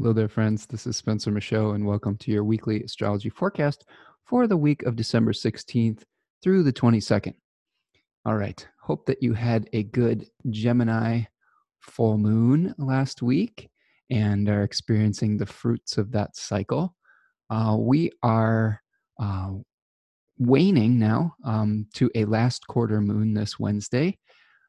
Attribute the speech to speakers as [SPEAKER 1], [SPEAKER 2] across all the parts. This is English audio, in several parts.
[SPEAKER 1] Hello there, friends. This is Spencer Michaud, and welcome to your weekly astrology forecast for the week of December 16th through the 22nd. All right. Hope that you had a good Gemini full moon last week and are experiencing the fruits of that cycle. Uh, we are uh, waning now um, to a last quarter moon this Wednesday.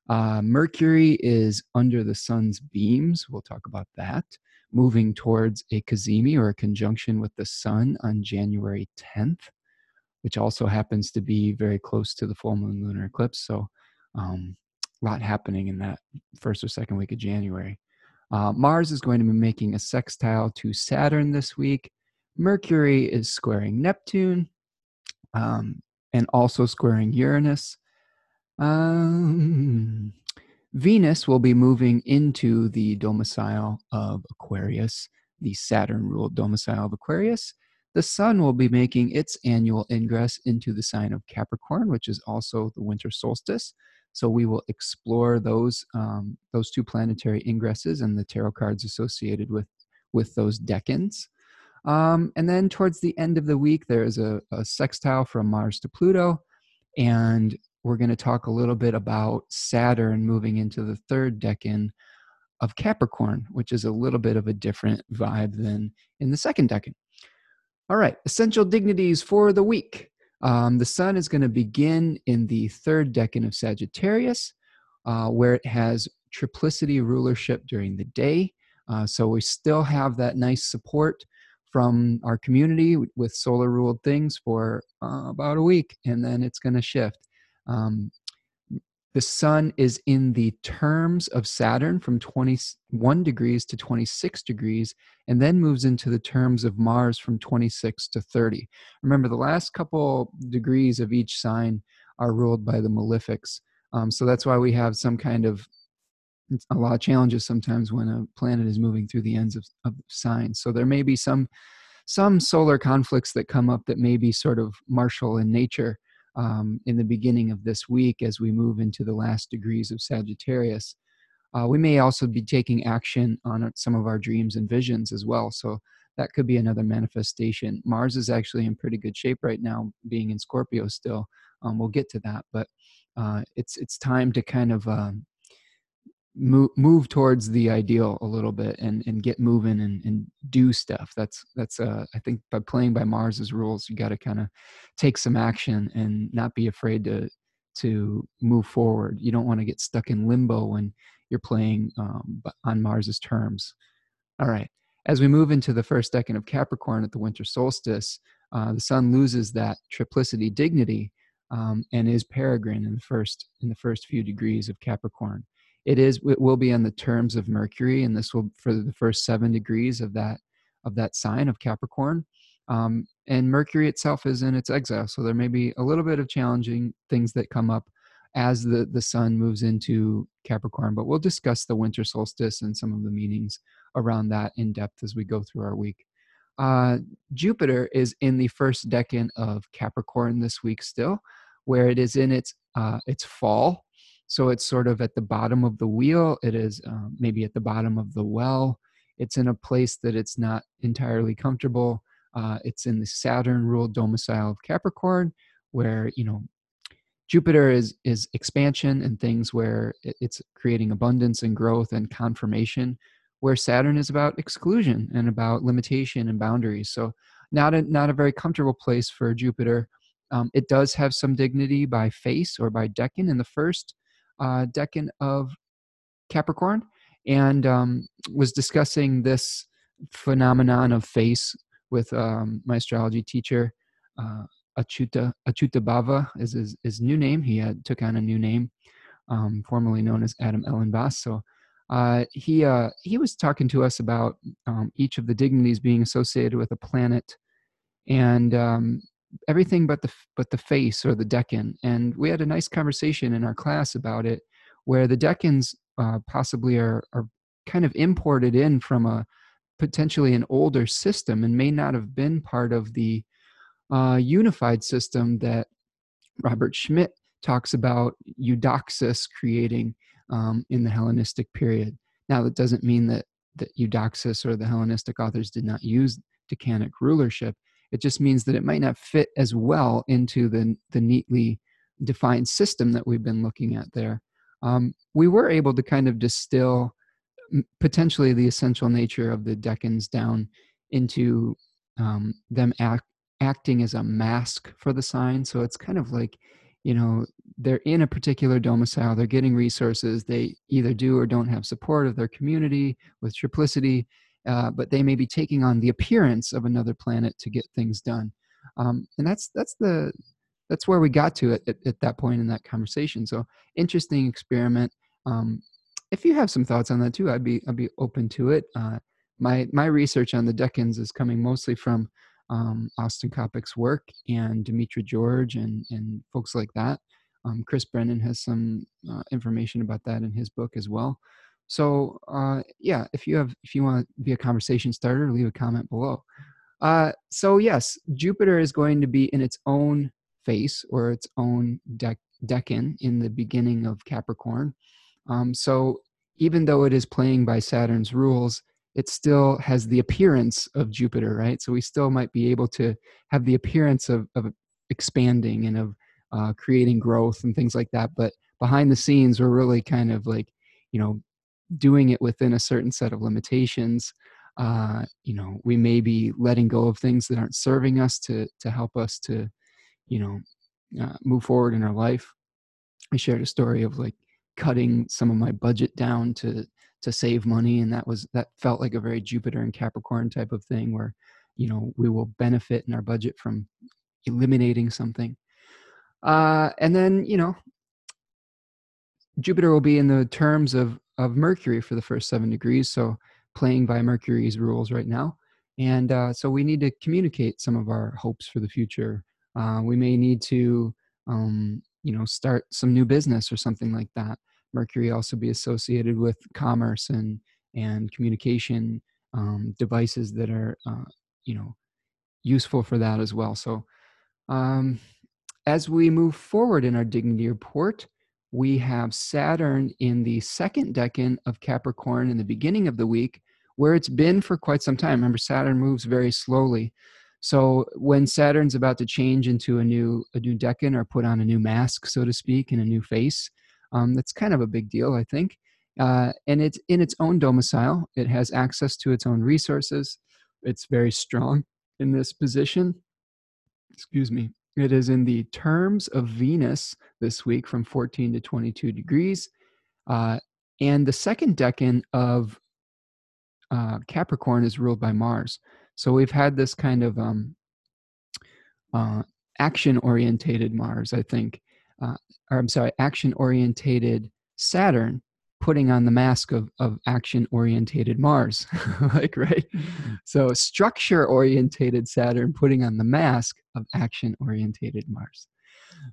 [SPEAKER 1] Uh, Mercury is under the sun's beams. We'll talk about that moving towards a cazimi or a conjunction with the sun on January 10th, which also happens to be very close to the full moon lunar eclipse. So, um, a lot happening in that first or second week of January. Uh, Mars is going to be making a sextile to Saturn this week. Mercury is squaring Neptune um, and also squaring Uranus. Um, Venus will be moving into the domicile of Aquarius, the Saturn ruled domicile of Aquarius. The Sun will be making its annual ingress into the sign of Capricorn, which is also the winter solstice. So we will explore those um, those two planetary ingresses and the tarot cards associated with with those decans. Um, and then towards the end of the week, there is a, a sextile from Mars to Pluto, and we're going to talk a little bit about Saturn moving into the third decan of Capricorn, which is a little bit of a different vibe than in the second decan. All right, essential dignities for the week. Um, the sun is going to begin in the third decan of Sagittarius, uh, where it has triplicity rulership during the day. Uh, so we still have that nice support from our community with solar ruled things for uh, about a week, and then it's going to shift. Um, the sun is in the terms of Saturn from 21 degrees to 26 degrees, and then moves into the terms of Mars from 26 to 30. Remember, the last couple degrees of each sign are ruled by the malefics. Um, so that's why we have some kind of a lot of challenges sometimes when a planet is moving through the ends of, of signs. So there may be some some solar conflicts that come up that may be sort of martial in nature um, in the beginning of this week as we move into the last degrees of Sagittarius. Uh, we may also be taking action on some of our dreams and visions as well. So that could be another manifestation. Mars is actually in pretty good shape right now, being in Scorpio still. Um, we'll get to that, but uh, it's it's time to kind of um, move move towards the ideal a little bit and and get moving and, and do stuff. That's that's uh i think by playing by mars's rules you got to kind of take some action and not be afraid to to move forward. You don't want to get stuck in limbo when you're playing um, on mars's terms. All right as we move into the first decan of capricorn at the winter solstice uh, the sun loses that triplicity dignity um, and is peregrine in the first in the first few degrees of capricorn it is it will be on the terms of mercury and this will for the first seven degrees of that of that sign of capricorn um, and mercury itself is in its exile so there may be a little bit of challenging things that come up as the the sun moves into capricorn but we'll discuss the winter solstice and some of the meanings around that in depth as we go through our week. Uh, jupiter is in the first decan of capricorn this week still where it is in its uh, its fall so it's sort of at the bottom of the wheel. It is um, maybe at the bottom of the well. It's in a place that it's not entirely comfortable. Uh, it's in the Saturn ruled domicile of Capricorn, where you know Jupiter is is expansion and things where it's creating abundance and growth and confirmation, where Saturn is about exclusion and about limitation and boundaries. So not a not a very comfortable place for Jupiter. Um, it does have some dignity by face or by decan in the first uh, decan of Capricorn and um, was discussing this phenomenon of face with um, my astrology teacher, uh, Achuta Achuta Bava is his, his, new name. He had took on a new name, um, formerly known as Adam Elenbaas. So uh, he uh, he was talking to us about um, each of the dignities being associated with a planet, and um, everything but the but the face or the decan and we had a nice conversation in our class about it where the decans uh, possibly are are kind of imported in from a potentially an older system and may not have been part of the uh, unified system that Robert Schmidt talks about Eudoxus creating um, in the Hellenistic period. Now, that doesn't mean that that Eudoxus or the Hellenistic authors did not use decanic rulership. It just means that it might not fit as well into the, the neatly defined system that we've been looking at there. Um, we were able to kind of distill potentially the essential nature of the decans down into um, them act, acting as a mask for the sign. So it's kind of like, you know, they're in a particular domicile, they're getting resources, they either do or don't have support of their community with triplicity, uh, but they may be taking on the appearance of another planet to get things done. Um, and that's that's the that's where we got to at, at, at, that point in that conversation. So interesting experiment. Um, if you have some thoughts on that too, I'd be I'd be open to it. Uh, my my research on the Decans is coming mostly from um, Austin Coppock's work and Demetra George and and folks like that. Um, Chris Brennan has some uh, information about that in his book as well. So uh, yeah, if you have if you want to be a conversation starter, leave a comment below. Uh, so yes, Jupiter is going to be in its own face or its own dec- decan in the beginning of Capricorn. Um, so even though it is playing by Saturn's rules, it still has the appearance of Jupiter, right? So we still might be able to have the appearance of, of expanding and of uh, creating growth and things like that. But behind the scenes, we're really kind of like, you know, doing it within a certain set of limitations. Uh, you know, we may be letting go of things that aren't serving us to to help us to, you know, uh, move forward in our life. I shared a story of like cutting some of my budget down to to save money and that was that felt like a very jupiter and capricorn type of thing where you know we will benefit in our budget from eliminating something uh and then you know jupiter will be in the terms of of mercury for the first seven degrees so playing by mercury's rules right now. And uh, so we need to communicate some of our hopes for the future. Uh, we may need to um, you know start some new business or something like that. Mercury also be associated with commerce and and communication um, devices that are uh, you know useful for that as well. So um, as we move forward in our dignity report we have saturn in the second decan of capricorn in the beginning of the week where it's been for quite some time remember saturn moves very slowly so when Saturn's about to change into a new a new decan or put on a new mask, so to speak, and a new face, um, that's kind of a big deal, I think. Uh, and it's in its own domicile. It has access to its own resources. It's very strong in this position. Excuse me. It is in the terms of Venus this week from 14 to 22 degrees. Uh, and the second decan of uh, Capricorn is ruled by Mars. So we've had this kind of um, uh, action orientated Mars, I think, uh, or I'm sorry, action orientated Saturn putting on the mask of, of action orientated Mars. like, right? So structure orientated Saturn putting on the mask of action orientated Mars.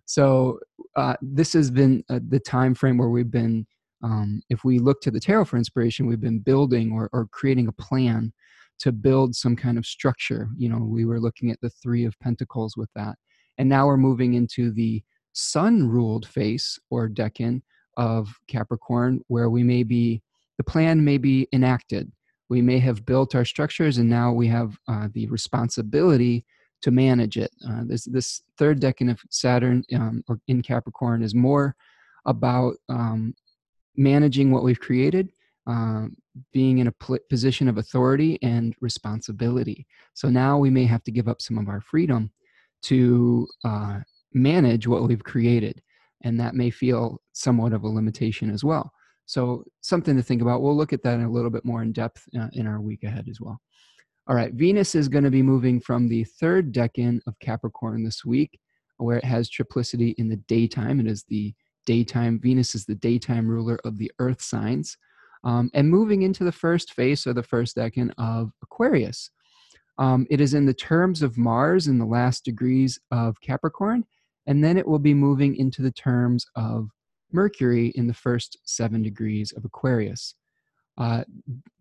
[SPEAKER 1] So uh, this has been uh, the time frame where we've been, um, if we look to the tarot for inspiration, we've been building or, or creating a plan to build some kind of structure. You know, we were looking at the Three of Pentacles with that. And now we're moving into the sun ruled face or decan of Capricorn, where we may be, the plan may be enacted. We may have built our structures and now we have uh, the responsibility to manage it. Uh, this, this third decan of Saturn um, or in Capricorn is more about um, managing what we've created um, being in a pl- position of authority and responsibility. So now we may have to give up some of our freedom to uh, manage what we've created. And that may feel somewhat of a limitation as well. So, something to think about. We'll look at that a little bit more in depth uh, in our week ahead as well. All right, Venus is going to be moving from the third decan of Capricorn this week, where it has triplicity in the daytime. It is the daytime, Venus is the daytime ruler of the earth signs um, and moving into the first phase or the first decan of Aquarius. Um, it is in the terms of Mars in the last degrees of Capricorn, and then it will be moving into the terms of Mercury in the first seven degrees of Aquarius. Uh,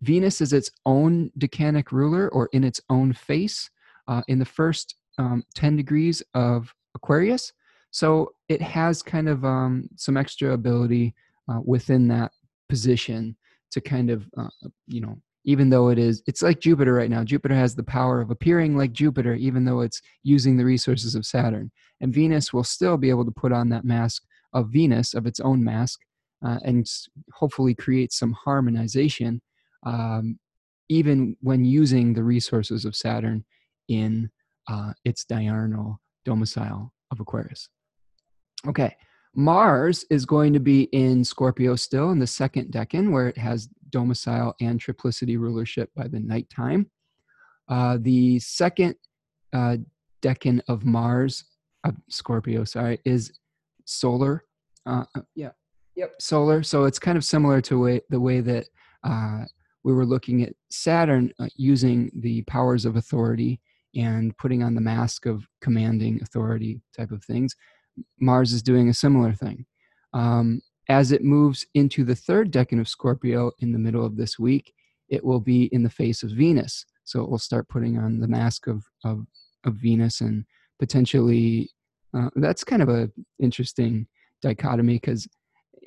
[SPEAKER 1] Venus is its own decanic ruler or in its own face uh, in the first um, 10 degrees of Aquarius. So it has kind of um, some extra ability uh, within that position to kind of uh, you know even though it is it's like jupiter right now jupiter has the power of appearing like jupiter even though it's using the resources of saturn and venus will still be able to put on that mask of venus of its own mask uh, and hopefully create some harmonization um, even when using the resources of saturn in uh, its diurnal domicile of aquarius okay Mars is going to be in Scorpio still in the second decan, where it has domicile and triplicity rulership by the nighttime. Uh, the second uh, decan of Mars, uh, Scorpio, sorry, is solar. Uh, uh, yeah, yep, solar. So it's kind of similar to way, the way that uh, we were looking at Saturn using the powers of authority and putting on the mask of commanding authority type of things. Mars is doing a similar thing. Um, as it moves into the third decan of Scorpio in the middle of this week, it will be in the face of Venus. So it will start putting on the mask of, of, of Venus and potentially, uh, that's kind of a interesting dichotomy because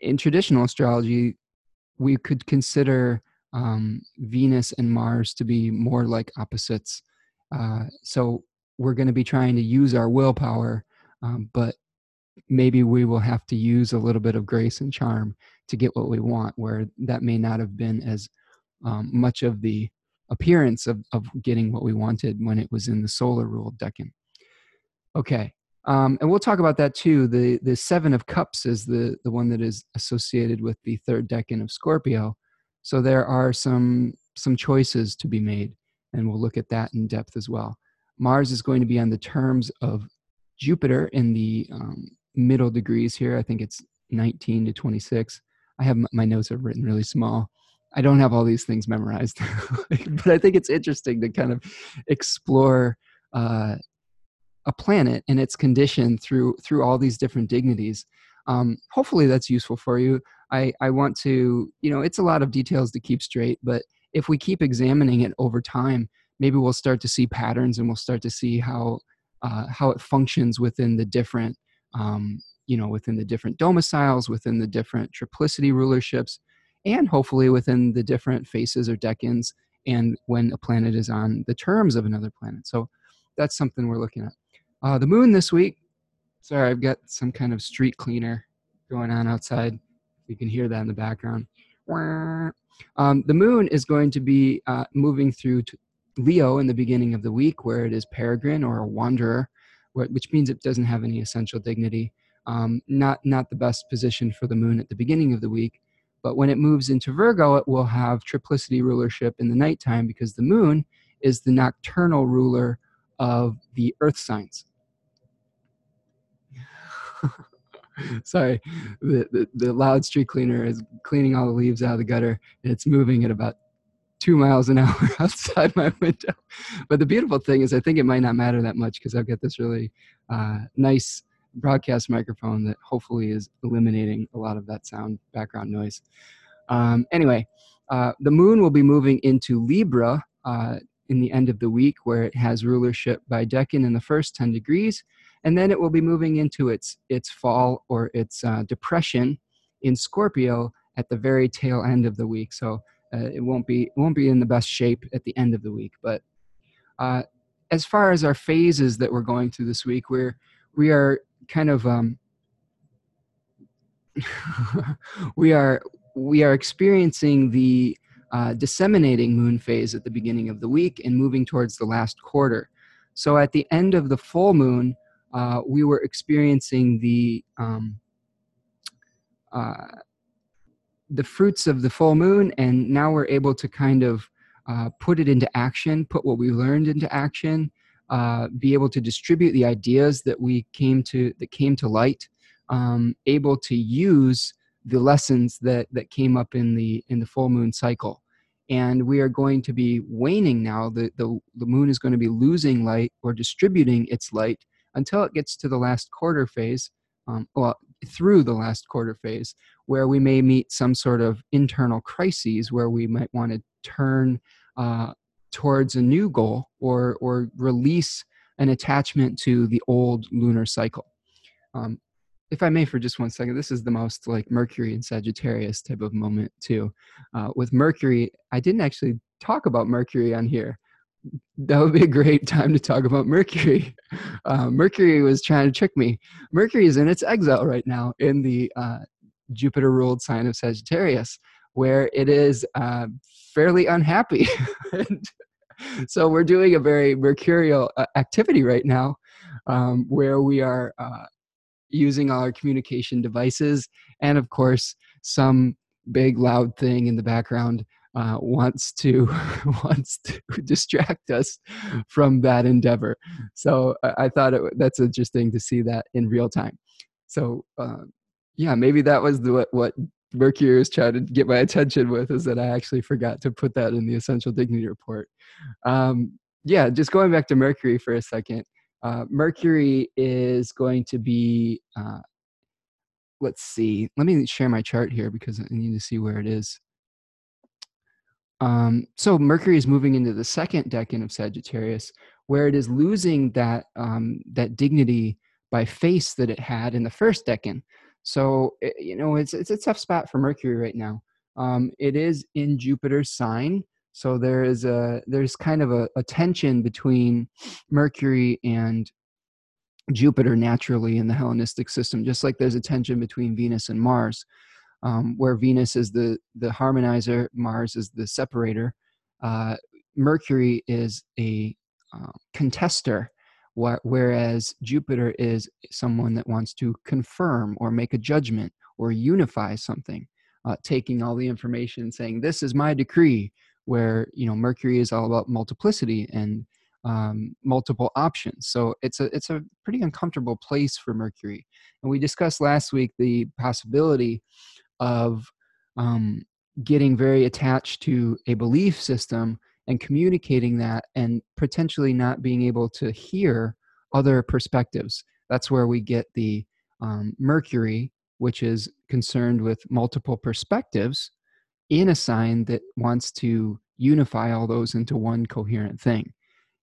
[SPEAKER 1] in traditional astrology, we could consider um, Venus and Mars to be more like opposites. Uh, so we're going to be trying to use our willpower, um, but maybe we will have to use a little bit of grace and charm to get what we want, where that may not have been as um, much of the appearance of, of getting what we wanted when it was in the solar ruled decan. Okay. Um, and we'll talk about that too. The the seven of cups is the the one that is associated with the third decan of Scorpio. So there are some some choices to be made, and we'll look at that in depth as well. Mars is going to be on the terms of Jupiter in the um, middle degrees here. I think it's 19 to 26. I have my notes are written really small. I don't have all these things memorized, but I think it's interesting to kind of explore uh, a planet and its condition through through all these different dignities. Um, hopefully, that's useful for you. I I want to you know it's a lot of details to keep straight, but if we keep examining it over time, maybe we'll start to see patterns and we'll start to see how uh, how it functions within the different um, you know, within the different domiciles, within the different triplicity rulerships, and hopefully within the different faces or decans, and when a planet is on the terms of another planet. So that's something we're looking at. Uh, the moon this week. Sorry, I've got some kind of street cleaner going on outside. You can hear that in the background. Um, the moon is going to be uh, moving through Leo in the beginning of the week, where it is peregrine or a wanderer which means it doesn't have any essential dignity. Um, not not the best position for the moon at the beginning of the week, but when it moves into Virgo, it will have triplicity rulership in the nighttime because the moon is the nocturnal ruler of the earth signs. Sorry, the, the, the, loud street cleaner is cleaning all the leaves out of the gutter and it's moving at about two miles an hour outside my window. But the beautiful thing is, I think it might not matter that much because I've got this really uh, nice broadcast microphone that hopefully is eliminating a lot of that sound background noise. Um, anyway, uh, the moon will be moving into Libra uh, in the end of the week, where it has rulership by decan in the first 10 degrees. And then it will be moving into its, its fall or its uh, depression in Scorpio at the very tail end of the week. So uh, it won't be won't be in the best shape at the end of the week. But uh, as far as our phases that we're going through this week, we're we are kind of um, we are we are experiencing the uh, disseminating moon phase at the beginning of the week and moving towards the last quarter. So at the end of the full moon, uh, we were experiencing the um, uh, the fruits of the full moon and now we're able to kind of uh, put it into action put what we learned into action uh, be able to distribute the ideas that we came to that came to light um, able to use the lessons that that came up in the in the full moon cycle. And we are going to be waning now the, the the moon is going to be losing light or distributing its light until it gets to the last quarter phase um, well through the last quarter phase where we may meet some sort of internal crises where we might want to turn uh, towards a new goal or or release an attachment to the old lunar cycle. Um, if I may, for just one second, this is the most like Mercury and Sagittarius type of moment too. Uh, with Mercury, I didn't actually talk about Mercury on here, that would be a great time to talk about Mercury. Uh, Mercury was trying to trick me. Mercury is in its exile right now in the uh, Jupiter ruled sign of Sagittarius, where it is uh, fairly unhappy. so we're doing a very mercurial uh, activity right now um, where we are uh, using our communication devices and of course some big loud thing in the background uh, wants to wants to distract us from that endeavor. So i, thought it, that's interesting to see that in real time. So uh, yeah maybe that was the, what, what mercury was trying to get my attention with is that i actually forgot to put that in the essential dignity report. Um, yeah just going back to mercury for a second uh, Mercury is going to be, uh, let's see, let me share my chart here because I need to see where it is. Um, so Mercury is moving into the second decan of Sagittarius, where it is losing that um, that dignity by face that it had in the first decan. So it, you know it's it's a tough spot for Mercury right now. Um, it is in Jupiter's sign, so there is a there's kind of a, a tension between Mercury and Jupiter naturally in the Hellenistic system, just like there's a tension between Venus and Mars, um, where Venus is the the harmonizer, Mars is the separator. Uh, Mercury is a uh, contester, wh- whereas Jupiter is someone that wants to confirm or make a judgment or unify something, uh, taking all the information, saying, "This is my decree," where you know mercury is all about multiplicity and um, multiple options so it's a it's a pretty uncomfortable place for mercury and we discussed last week the possibility of um, getting very attached to a belief system and communicating that and potentially not being able to hear other perspectives that's where we get the um, mercury which is concerned with multiple perspectives in a sign that wants to unify all those into one coherent thing.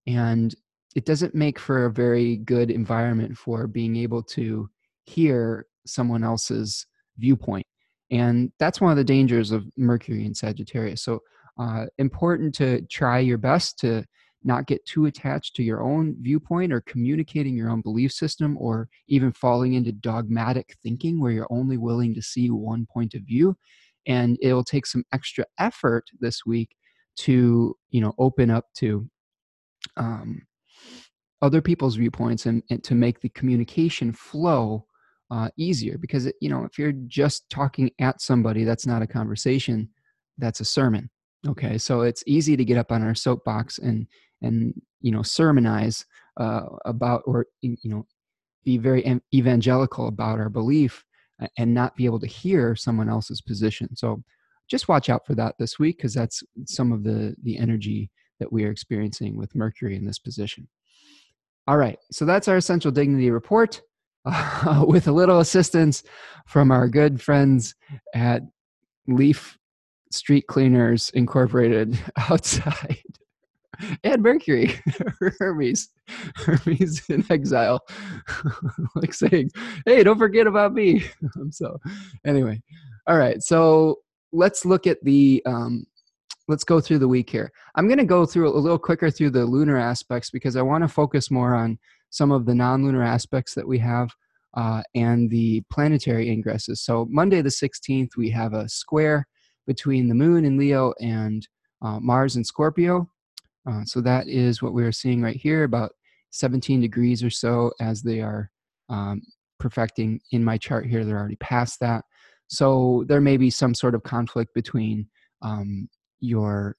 [SPEAKER 1] And it doesn't make for a very good environment for being able to hear someone else's viewpoint. And that's one of the dangers of Mercury in Sagittarius. So, uh, important to try your best to not get too attached to your own viewpoint or communicating your own belief system or even falling into dogmatic thinking where you're only willing to see one point of view and it will take some extra effort this week to you know open up to um, other people's viewpoints and, and, to make the communication flow uh, easier because you know if you're just talking at somebody that's not a conversation that's a sermon okay so it's easy to get up on our soapbox and and you know sermonize uh, about or you know be very evangelical about our belief and not be able to hear someone else's position. So just watch out for that this week because that's some of the the energy that we are experiencing with Mercury in this position. All right, so that's our essential dignity report uh, with a little assistance from our good friends at Leaf Street Cleaners Incorporated outside and Mercury, Hermes, Hermes in exile, like saying, "Hey, don't forget about me." so, anyway, all right. So let's look at the. Um, let's go through the week here. I'm going to go through a little quicker through the lunar aspects because I want to focus more on some of the non-lunar aspects that we have uh, and the planetary ingresses. So Monday the 16th, we have a square between the Moon in Leo and uh, Mars in Scorpio. Uh, so that is what we're seeing right here, about 17 degrees or so as they are um, perfecting in my chart here. They're already past that. So there may be some sort of conflict between um, your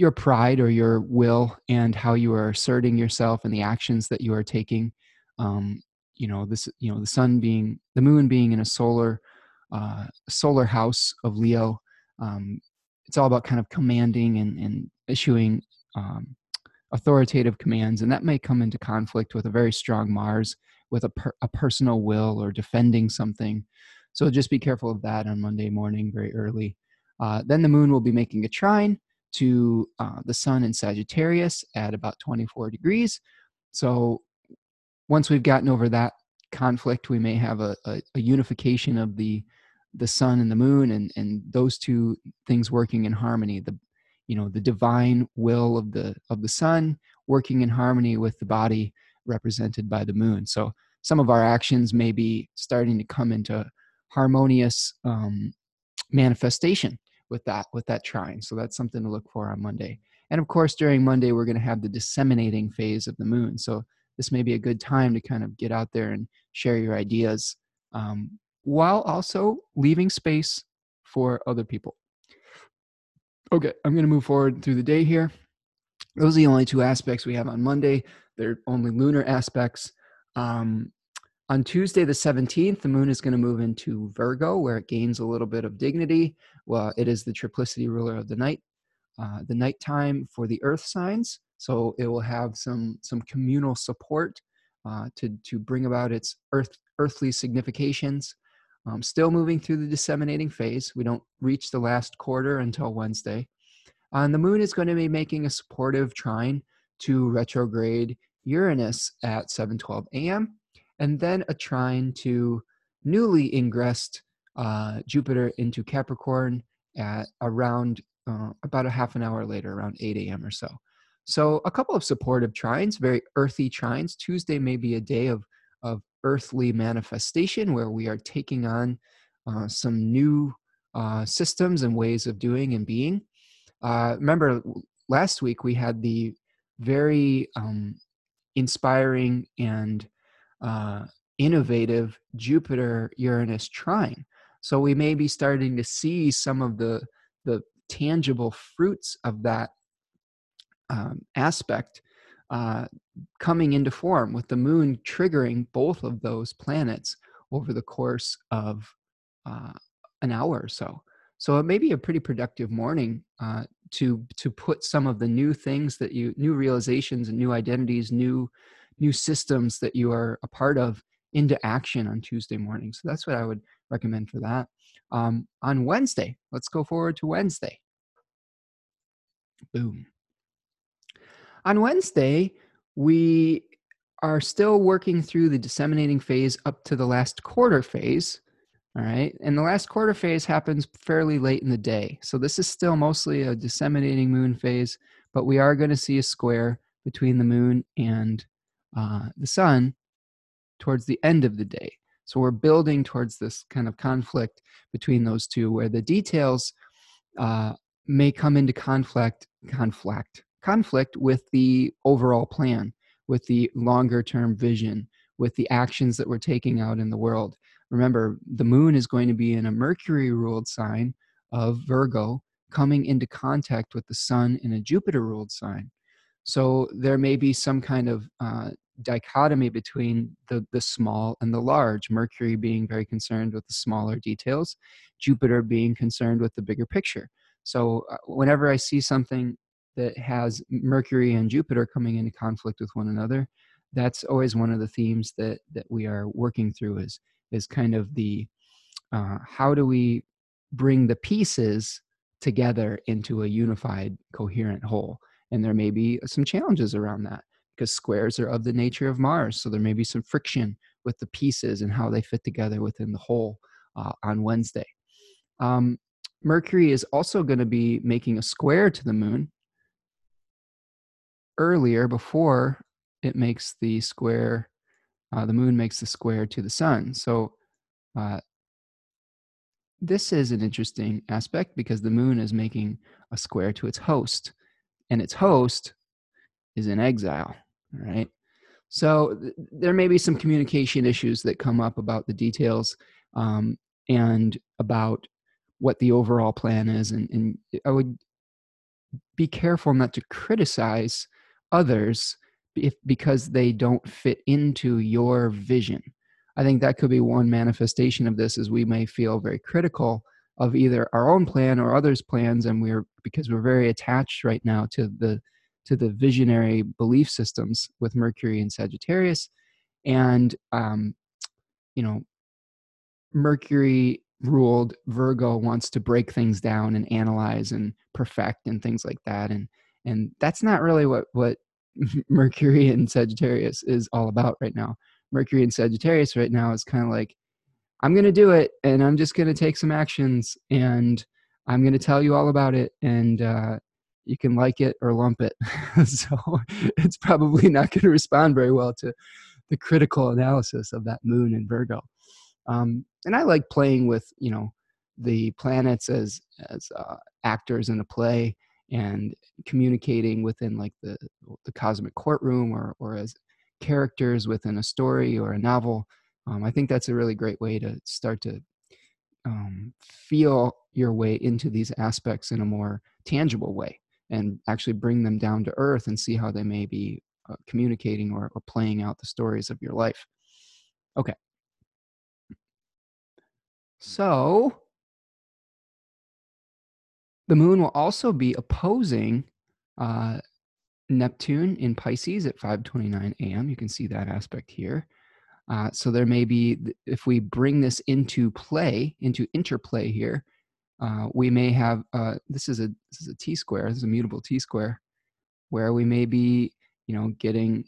[SPEAKER 1] your pride or your will and how you are asserting yourself and the actions that you are taking. Um, you know this. You know the sun being the moon being in a solar uh, solar house of Leo. Um, it's all about kind of commanding and, and issuing um, authoritative commands, and that may come into conflict with a very strong Mars, with a, per, a personal will or defending something. So just be careful of that on Monday morning, very early. Uh, then the moon will be making a trine to uh, the sun in Sagittarius at about 24 degrees. So once we've gotten over that conflict, we may have a, a, a unification of the the sun and the moon and and those two things working in harmony. The you know the divine will of the of the sun working in harmony with the body represented by the moon. So some of our actions may be starting to come into harmonious um, manifestation with that with that trine so that's something to look for on monday. And of course during monday we're going to have the disseminating phase of the moon so this may be a good time to kind of get out there and share your ideas um, while also leaving space for other people. Okay i'm going to move forward through the day here. Those are the only two aspects we have on monday. They're only lunar aspects. Um, on Tuesday, the 17th, the moon is going to move into Virgo, where it gains a little bit of dignity. Well, it is the triplicity ruler of the night, uh, the nighttime for the earth signs. So it will have some, some communal support uh, to, to bring about its earth, earthly significations. Um, still moving through the disseminating phase. We don't reach the last quarter until Wednesday. Uh, and the moon is going to be making a supportive trine to retrograde Uranus at 7:12 a.m and then a trine to newly ingressed uh, Jupiter into Capricorn at around uh, about a half an hour later, around 8 a.m. or so. So a couple of supportive trines, very earthy trines. Tuesday may be a day of, of earthly manifestation where we are taking on uh, some new uh, systems and ways of doing and being. Uh, remember, last week we had the very um, inspiring and uh, innovative Jupiter Uranus trine. So we may be starting to see some of the the tangible fruits of that um, aspect uh, coming into form with the moon triggering both of those planets over the course of uh, an hour or so. So it may be a pretty productive morning uh, to to put some of the new things that you new realizations and new identities, new new systems that you are a part of into action on Tuesday morning. So that's what I would recommend for that. Um, on Wednesday, let's go forward to Wednesday. Boom. On Wednesday, we are still working through the disseminating phase up to the last quarter phase. All right. And the last quarter phase happens fairly late in the day. So this is still mostly a disseminating moon phase, but we are going to see a square between the moon and uh, the sun towards the end of the day. So we're building towards this kind of conflict between those two, where the details uh, may come into conflict, conflict, conflict with the overall plan, with the longer term vision, with the actions that we're taking out in the world. Remember, the moon is going to be in a Mercury ruled sign of Virgo, coming into contact with the sun in a Jupiter ruled sign. So there may be some kind of uh, dichotomy between the, the small and the large, Mercury being very concerned with the smaller details, Jupiter being concerned with the bigger picture. So uh, whenever I see something that has Mercury and Jupiter coming into conflict with one another, that's always one of the themes that that we are working through is is kind of the uh, how do we bring the pieces together into a unified coherent whole and there may be some challenges around that because squares are of the nature of Mars. So there may be some friction with the pieces and how they fit together within the whole uh, on Wednesday. Um, Mercury is also going to be making a square to the moon earlier before it makes the square, uh, the moon makes the square to the sun. So uh, this is an interesting aspect because the moon is making a square to its host and its host is in exile right? So th- there may be some communication issues that come up about the details um, and about what the overall plan is and, and i would be careful not to criticize others if, because they don't fit into your vision. I think that could be one manifestation of this is we may feel very critical of either our own plan or others' plans, and we're because we're very attached right now to the to the visionary belief systems with Mercury and Sagittarius, and um, you know, Mercury ruled Virgo wants to break things down and analyze and perfect and things like that, and and that's not really what what Mercury and Sagittarius is all about right now. Mercury and Sagittarius right now is kind of like I'm going to do it and I'm just going to take some actions and I'm going to tell you all about it. And, uh, you can like it or lump it. so it's probably not going to respond very well to the critical analysis of that moon in Virgo. Um, and I like playing with, you know, the planets as as uh, actors in a play and communicating within like the the cosmic courtroom or or as characters within a story or a novel. Um, I think that's a really great way to start to um, feel your way into these aspects in a more tangible way and actually bring them down to earth and see how they may be uh, communicating or, or playing out the stories of your life. Okay. So the moon will also be opposing uh, Neptune in Pisces at 5:29 a.m. You can see that aspect here. Uh, so there may be, if we bring this into play, into interplay here, uh, we may have. Uh, this is a this is a t square. This is a mutable t square, where we may be, you know, getting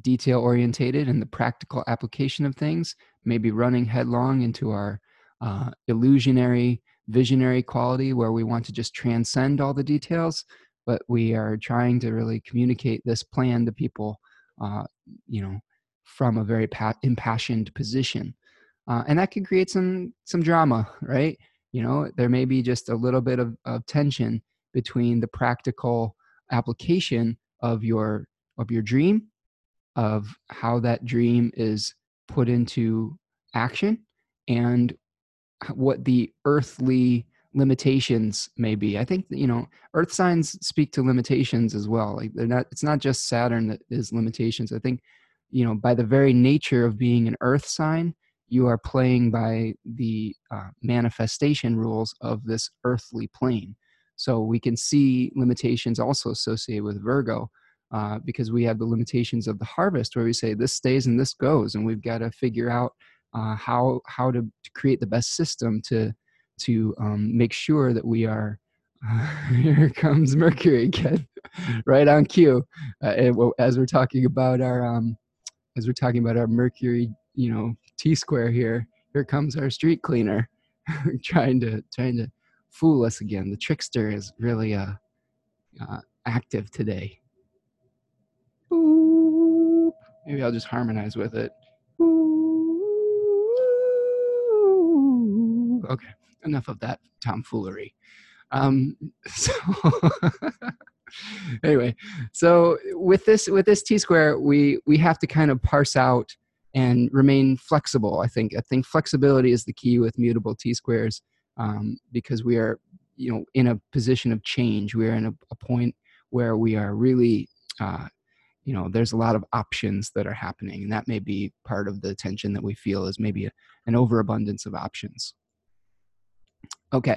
[SPEAKER 1] detail orientated in the practical application of things. Maybe running headlong into our uh, illusionary visionary quality where we want to just transcend all the details, but we are trying to really communicate this plan to people, uh, you know, from a very pa- impassioned position. Uh, and that can create some some drama, right? You know, there may be just a little bit of, of tension between the practical application of your of your dream, of how that dream is put into action, and what the earthly limitations may be. I think you know earth signs speak to limitations as well. Like they're not it's not just Saturn that is limitations. I think you know by the very nature of being an earth sign, you are playing by the uh, manifestation rules of this earthly plane. So we can see limitations also associated with Virgo. Uh, because we have the limitations of the harvest where we say this stays and this goes and we've got to figure out uh, how how to, to, create the best system to to um, make sure that we are here comes mercury again right on cue uh, as we're talking about our um, as we're talking about our mercury you know t square here here comes our street cleaner trying to trying to fool us again. The trickster is really uh, uh active today. Maybe i'll just harmonize with it. Okay, enough of that tomfoolery. Um, so anyway, so with this with this t square, we we have to kind of parse out and remain flexible. I think I think flexibility is the key with mutable t squares um, because we are you know in a position of change. We are in a, a point where we are really uh, you know there's a lot of options that are happening and that may be part of the tension that we feel is maybe a, an overabundance of options Okay.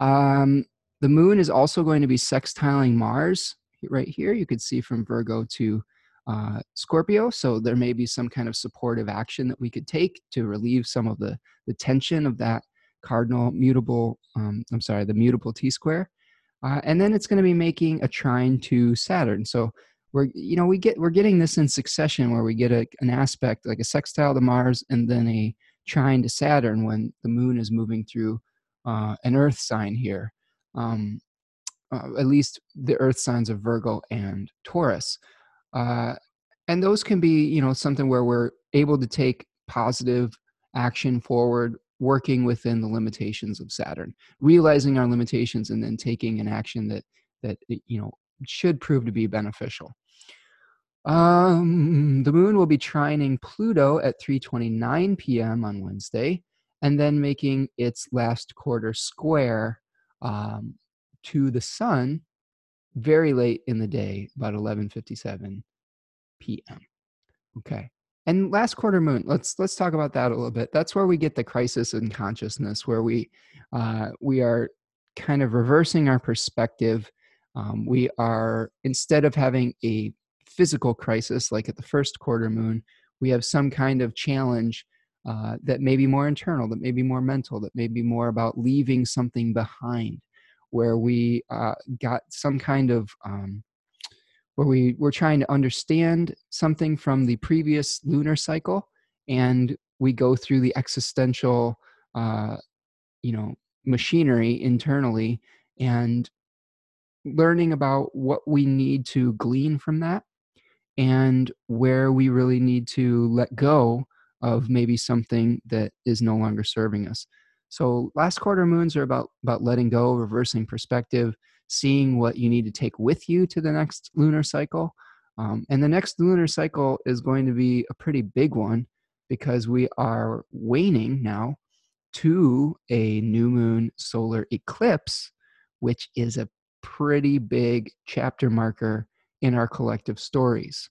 [SPEAKER 1] Um, the moon is also going to be sextiling Mars right here. You could see from Virgo to uh, Scorpio. So there may be some kind of supportive action that we could take to relieve some of the, the tension of that cardinal mutable, um, I'm sorry, the mutable T square. Uh, and then it's going to be making a trine to Saturn. So we're, you know, we get, we're getting this in succession where we get a, an aspect like a sextile to Mars and then a trine to Saturn when the moon is moving through uh, an earth sign here, um, uh, at least the earth signs of Virgo and Taurus. Uh, and those can be, you know, something where we're able to take positive action forward, working within the limitations of Saturn, realizing our limitations, and then taking an action that that you know should prove to be beneficial. Um, the moon will be trining Pluto at 3:29 p.m. on Wednesday, and then making its last quarter square um, to the sun very late in the day, about 11:57 p.m. Okay. And last quarter moon, let's let's talk about that a little bit. That's where we get the crisis in consciousness, where we uh, we are kind of reversing our perspective. Um, we are instead of having a physical crisis like at the first quarter moon, we have some kind of challenge uh, that may be more internal, that may be more mental, that may be more about leaving something behind, where we uh, got some kind of um, where we were trying to understand something from the previous lunar cycle, and we go through the existential, uh, you know, machinery internally, and learning about what we need to glean from that and where we really need to let go of maybe something that is no longer serving us. So last quarter moons are about about letting go, reversing perspective, seeing what you need to take with you to the next lunar cycle. Um, and the next lunar cycle is going to be a pretty big one because we are waning now to a new moon solar eclipse, which is a pretty big chapter marker in our collective stories.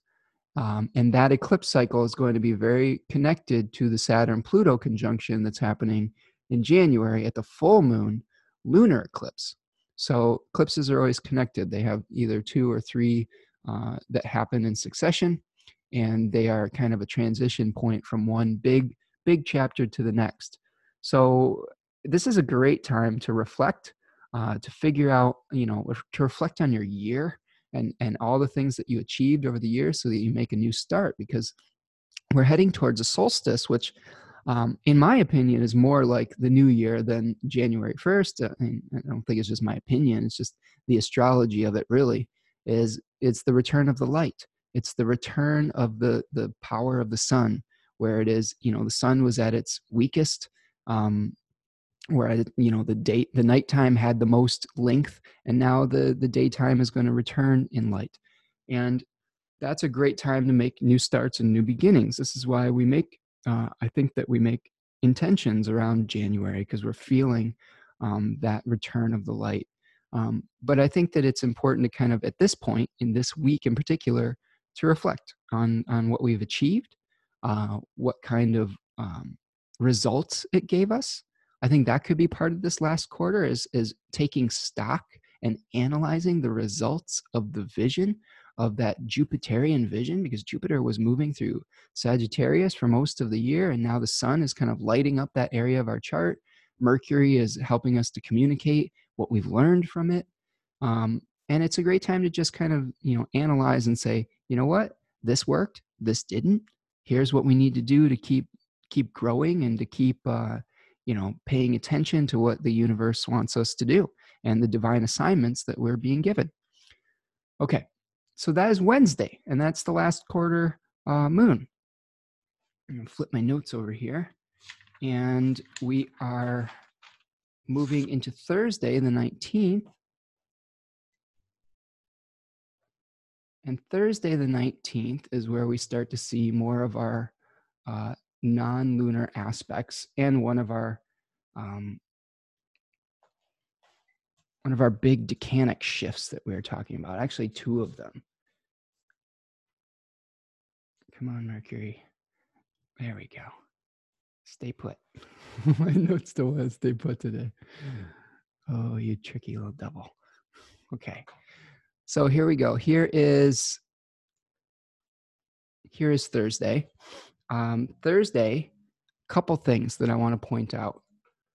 [SPEAKER 1] Um, and that eclipse cycle is going to be very connected to the Saturn Pluto conjunction that's happening in January at the full moon lunar eclipse. So eclipses are always connected. They have either two or three uh, that happen in succession, and they are kind of a transition point from one big, big chapter to the next. So this is a great time to reflect, uh, to figure out, you know, to reflect on your year and and all the things that you achieved over the years, so that you make a new start. Because we're heading towards a solstice, which um, in my opinion, is more like the new year than January 1st. Uh, I don't think it's just my opinion. It's just the astrology of it really is it's the return of the light. It's the return of the, the power of the sun where it is, you know, the sun was at its weakest, um, where, you know, the date, the nighttime had the most length and now the, the daytime is going to return in light. And that's a great time to make new starts and new beginnings. This is why we make uh, I think that we make intentions around January because we're feeling um, that return of the light. Um, but I think that it's important to kind of, at this point, in this week in particular, to reflect on on what we've achieved, uh, what kind of um, results it gave us. I think that could be part of this last quarter is is taking stock and analyzing the results of the vision of that Jupiterian vision because Jupiter was moving through Sagittarius for most of the year, and now the sun is kind of lighting up that area of our chart. Mercury is helping us to communicate what we've learned from it. Um, and it's a great time to just kind of, you know, analyze and say, you know what, this worked, this didn't. Here's what we need to do to keep keep growing and to keep uh, you know paying attention to what the universe wants us to do and the divine assignments that we're being given okay so that is Wednesday, and that's the last quarter uh, moon. I'm going to flip my notes over here. And we are moving into Thursday, the 19th. And Thursday, the 19th, is where we start to see more of our uh, non lunar aspects and one of our um, one of our big decanic shifts that we were talking about. Actually, two of them. Come on, Mercury. There we go. Stay put. My note still has stay put today. Oh, you tricky little devil. Okay. So here we go. Here is here is Thursday. Um, Thursday, couple things that I want to point out.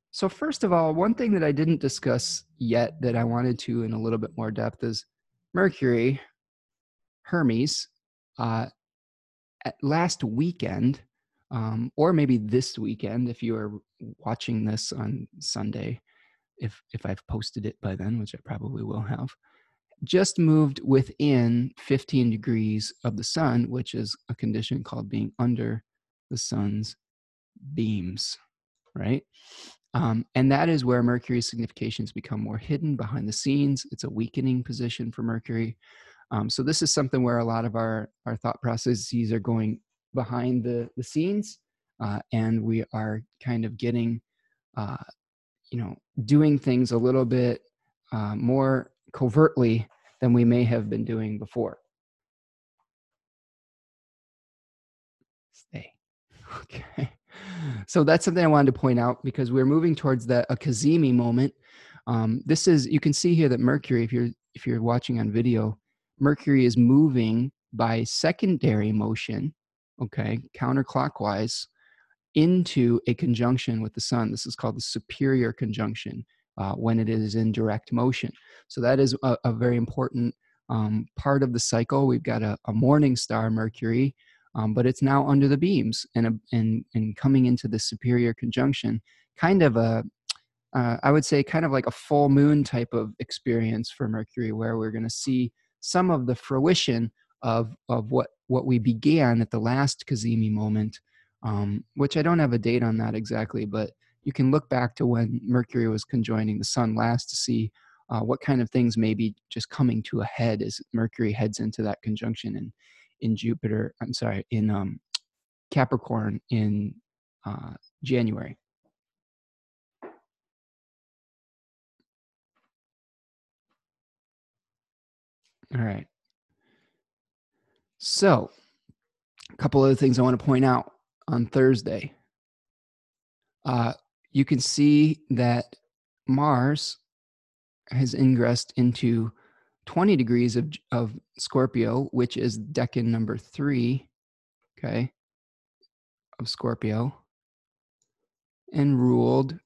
[SPEAKER 1] So first of all, one thing that I didn't discuss yet that I wanted to in a little bit more depth is Mercury, Hermes, uh, last weekend, um, or maybe this weekend, if you are watching this on Sunday, if if I've posted it by then, which I probably will have, just moved within 15 degrees of the sun, which is a condition called being under the sun's beams, right? Um, and that is where Mercury's significations become more hidden behind the scenes. It's a weakening position for Mercury. Um, so this is something where a lot of our, our thought processes are going behind the, the scenes uh, and we are kind of getting, uh, you know, doing things a little bit uh, more covertly than we may have been doing before. Stay. Okay. So that's something I wanted to point out because we're moving towards the a Cazimi moment. Um, this is you can see here that Mercury, if you're if you're watching on video, Mercury is moving by secondary motion, okay, counterclockwise into a conjunction with the sun. This is called the superior conjunction uh, when it is in direct motion. So that is a, a very important um, part of the cycle. We've got a, a morning star, Mercury, um, but it's now under the beams and, a, and, and coming into the superior conjunction, kind of a, uh, I would say, kind of like a full moon type of experience for Mercury, where we're going to see some of the fruition of of what what we began at the last Cazimi moment, um, which I don't have a date on that exactly, but you can look back to when Mercury was conjoining the Sun last to see uh, what kind of things may be just coming to a head as Mercury heads into that conjunction in in Jupiter. I'm sorry, in um, Capricorn in uh, January. All right. So, a couple other things I want to point out on Thursday. Uh, you can see that Mars has ingressed into 20 degrees of, of Scorpio, which is decan number three, okay, of Scorpio, and ruled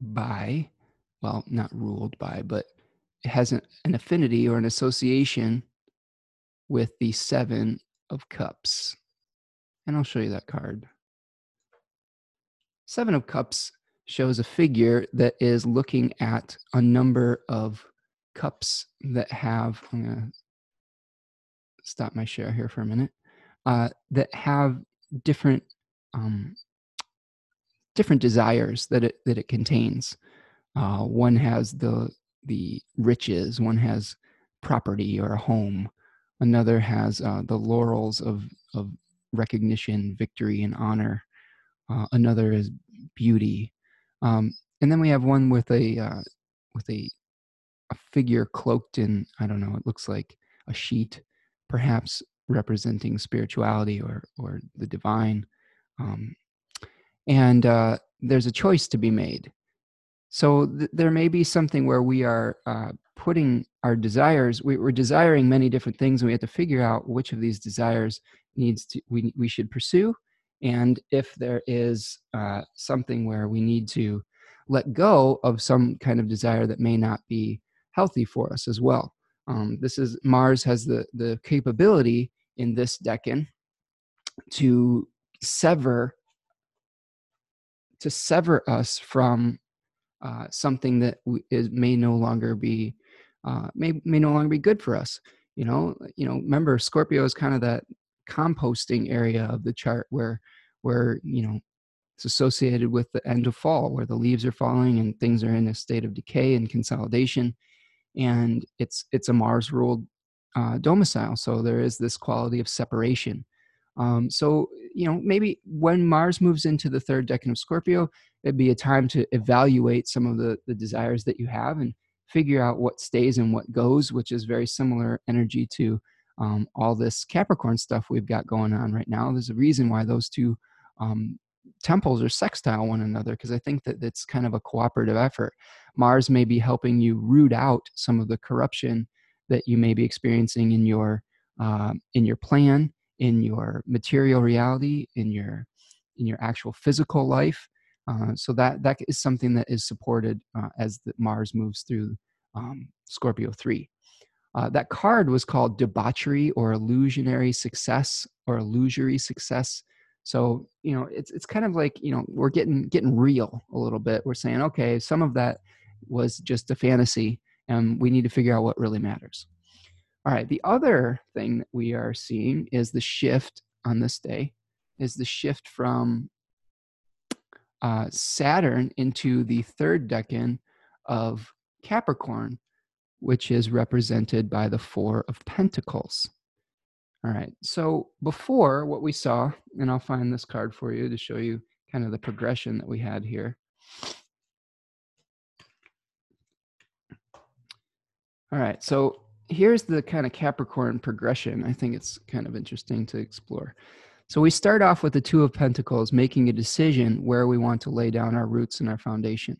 [SPEAKER 1] by, well, not ruled by, but it has an, an affinity or an association with the Seven of Cups. And I'll show you that card. Seven of Cups shows a figure that is looking at a number of cups that have, I'm going to stop my share here for a minute, uh, that have different um, different desires that it that it contains. Uh, one has the the riches, one has property or a home, another has uh, the laurels of of recognition, victory, and honor. Uh, another is beauty, um, and then we have one with a uh, with a a figure cloaked in I don't know. It looks like a sheet, perhaps representing spirituality or or the divine. Um, and uh, there's a choice to be made. So th- there may be something where we are uh, putting our desires. We, are desiring many different things, and we have to figure out which of these desires needs to we we should pursue, and if there is uh, something where we need to let go of some kind of desire that may not be healthy for us as well. Um, this is Mars has the the capability in this decan to sever to sever us from uh, something that is, may no longer be uh, may may no longer be good for us. You know, you know. Remember, Scorpio is kind of that composting area of the chart where where you know it's associated with the end of fall where the leaves are falling and things are in a state of decay and consolidation and it's it's a mars ruled uh, domicile so there is this quality of separation um, so you know maybe when mars moves into the third decan of scorpio it'd be a time to evaluate some of the the desires that you have and figure out what stays and what goes which is very similar energy to um, all this Capricorn stuff we've got going on right now. There's a reason why those two um, temples are sextile one another because I think that it's kind of a cooperative effort. Mars may be helping you root out some of the corruption that you may be experiencing in your uh, in your plan, in your material reality, in your in your actual physical life. Uh, so that that is something that is supported uh, as the Mars moves through um, Scorpio three. Uh, that card was called debauchery or illusionary success or illusory success. So you know, it's it's kind of like you know we're getting getting real a little bit. We're saying, okay, some of that was just a fantasy, and we need to figure out what really matters. All right. The other thing that we are seeing is the shift on this day, is the shift from uh, Saturn into the third decan of Capricorn which is represented by the Four of Pentacles. All right, so before what we saw, and I'll find this card for you to show you kind of the progression that we had here. All right, so here's the kind of Capricorn progression. I think it's kind of interesting to explore. So we start off with the Two of Pentacles, making a decision where we want to lay down our roots and our foundation.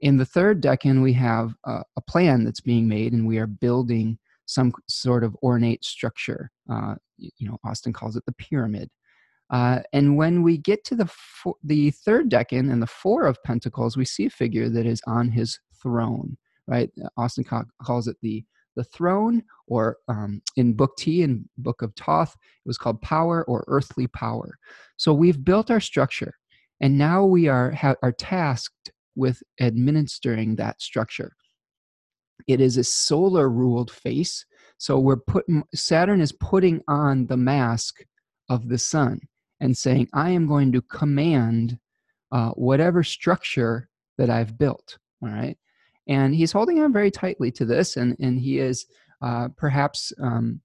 [SPEAKER 1] In the third decan, we have a, a plan that's being made, and we are building some sort of ornate structure. Uh, you know, Austin calls it the pyramid. Uh, and when we get to the the third decan and the four of pentacles, we see a figure that is on his throne. Right? Austin ca- calls it the the throne, or um, in Book T and Book of Thoth, it was called power or earthly power. So we've built our structure. and now we are ha- are tasked with administering that structure. It is a solar ruled face, so we're putting Saturn is putting on the mask of the sun and saying, "I am going to command uh, whatever structure that I've built." All right, and he's holding on very tightly to this, and and he is uh, perhaps um,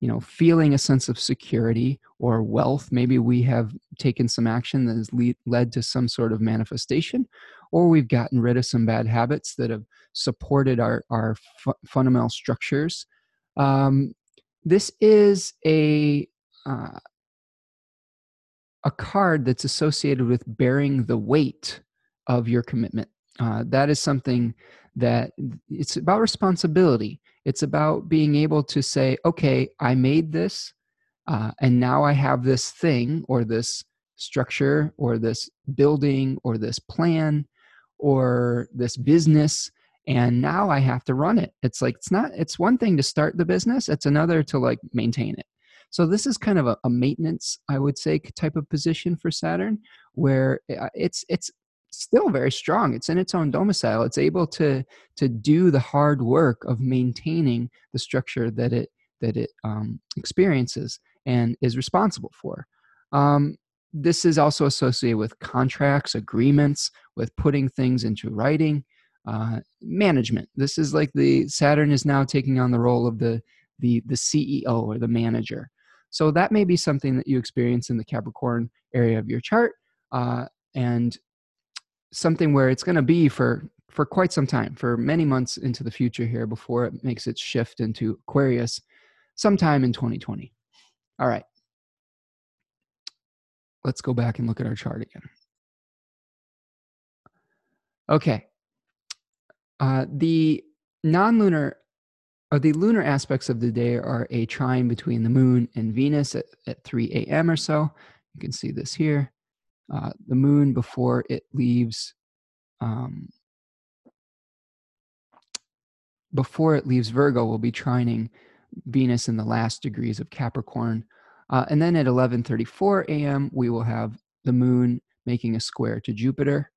[SPEAKER 1] you know feeling a sense of security or wealth. Maybe we have taken some action that has lead, led to some sort of manifestation or we've gotten rid of some bad habits that have supported our our fu- fundamental structures. Um, this is a uh, a card that's associated with bearing the weight of your commitment. Uh, that is something that it's about responsibility. It's about being able to say, okay, I made this, uh, and now I have this thing or this structure or this building or this plan or this business and now i have to run it. It's like it's not it's one thing to start the business it's another to like maintain it. So this is kind of a, a maintenance i would say type of position for saturn where uh, it's it's still very strong. It's in its own domicile. It's able to to do the hard work of maintaining the structure that it that it um, experiences and is responsible for. Um, this is also associated with contracts, agreements, with putting things into writing, uh, management. This is like the Saturn is now taking on the role of the the the CEO or the manager. So that may be something that you experience in the Capricorn area of your chart. Uh, and something where it's going to be for for quite some time, for many months into the future here before it makes its shift into Aquarius sometime in 2020. All right. Let's go back and look at our chart again. Okay. Uh, the non-lunar or the lunar aspects of the day are a trine between the moon and Venus at, at 3 a.m. or so. You can see this here uh, the moon before it leaves um, before it leaves Virgo will be trining Venus in the last degrees of Capricorn. Uh, and then at 11:34 a.m. we will have the moon making a square to Jupiter.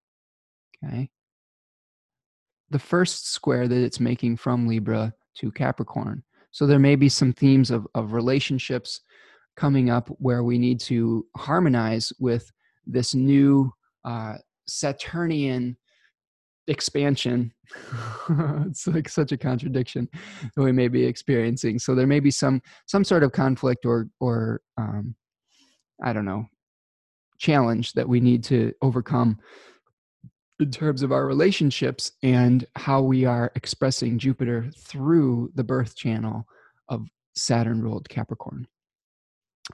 [SPEAKER 1] Okay. The first square that it's making from Libra to Capricorn. So there may be some themes of, of relationships coming up where we need to harmonize with this new uh, Saturnian expansion. it's like such a contradiction that we may be experiencing. So there may be some some sort of conflict or or um, I don't know challenge that we need to overcome in terms of our relationships and how we are expressing Jupiter through the birth channel of Saturn ruled Capricorn.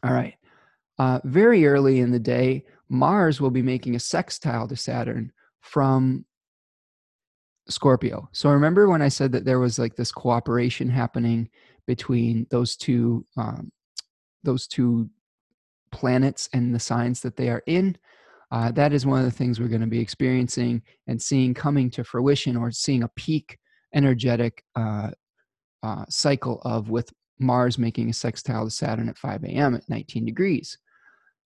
[SPEAKER 1] All right. Uh, very early in the day, Mars will be making a sextile to Saturn from Scorpio. So remember when I said that there was like this cooperation happening between those two um, those two planets and the signs that they are in. Uh, that is one of the things we're going to be experiencing and seeing coming to fruition, or seeing a peak energetic uh, uh, cycle of with Mars making a sextile to Saturn at 5 a.m. at 19 degrees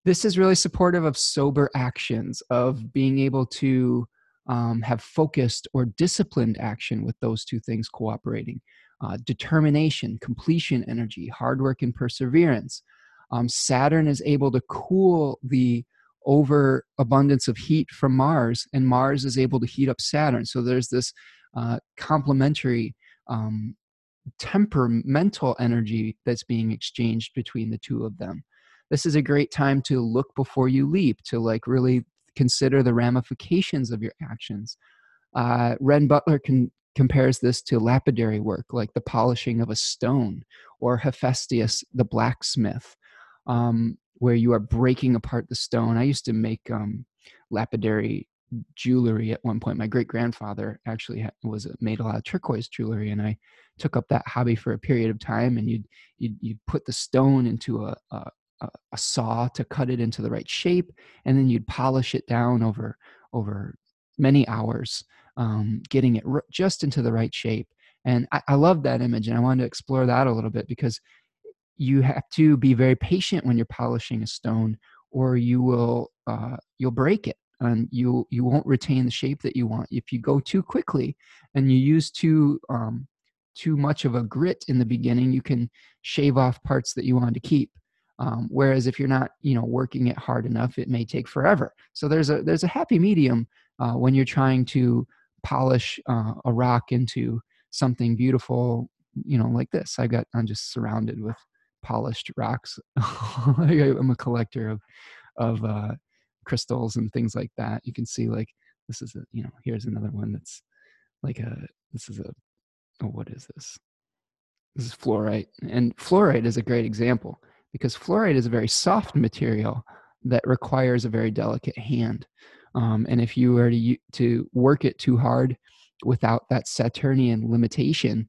[SPEAKER 1] this is really supportive of sober actions, of being able to um, have focused or disciplined action with those two things cooperating. Uh, determination, completion energy, hard work, and perseverance. Um, Saturn is able to cool the over abundance of heat from Mars, and Mars is able to heat up Saturn. So there's this uh, complementary um, temperamental energy that's being exchanged between the two of them this is a great time to look before you leap, to like really consider the ramifications of your actions. Uh, Renn Butler can, compares this to lapidary work, like the polishing of a stone, or Hephaestus the blacksmith, um, where you are breaking apart the stone. I used to make um, lapidary jewelry at one point. My great grandfather actually was made a lot of turquoise jewelry, and I took up that hobby for a period of time. And you'd you'd, you'd put the stone into a, a, a, a saw to cut it into the right shape, and then you'd polish it down over over many hours, um, getting it r- just into the right shape. And I, I love that image, and I wanted to explore that a little bit because you have to be very patient when you're polishing a stone, or you will uh, you'll break it. and you you won't retain the shape that you want if you go too quickly and you use too um, too much of a grit in the beginning you can shave off parts that you want to keep um, whereas if you're not you know working it hard enough it may take forever. So there's a there's a happy medium uh, when you're trying to polish uh, a rock into something beautiful you know like this. I got i'm just surrounded with polished rocks. I'm a collector of of uh, crystals and things like that. You can see like this is a you know here's another one that's like a this is a oh what is this? This is fluorite. And fluorite is a great example because fluorite is a very soft material that requires a very delicate hand. Um, and if you were to to work it too hard without that saturnian limitation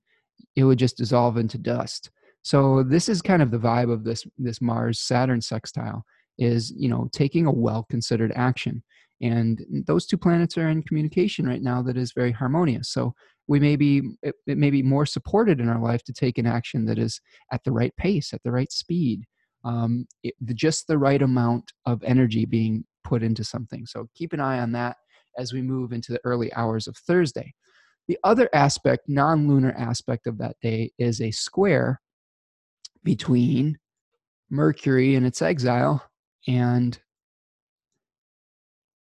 [SPEAKER 1] it would just dissolve into dust. So this is kind of the vibe of this this mars saturn sextile is you know taking a well considered action. And those two planets are in communication right now that is very harmonious. So we may be it, it, may be more supported in our life to take an action that is at the right pace at the right speed um, it, just the right amount of energy being put into something so keep an eye on that as we move into the early hours of thursday the other aspect non-lunar aspect of that day is a square between mercury in its exile and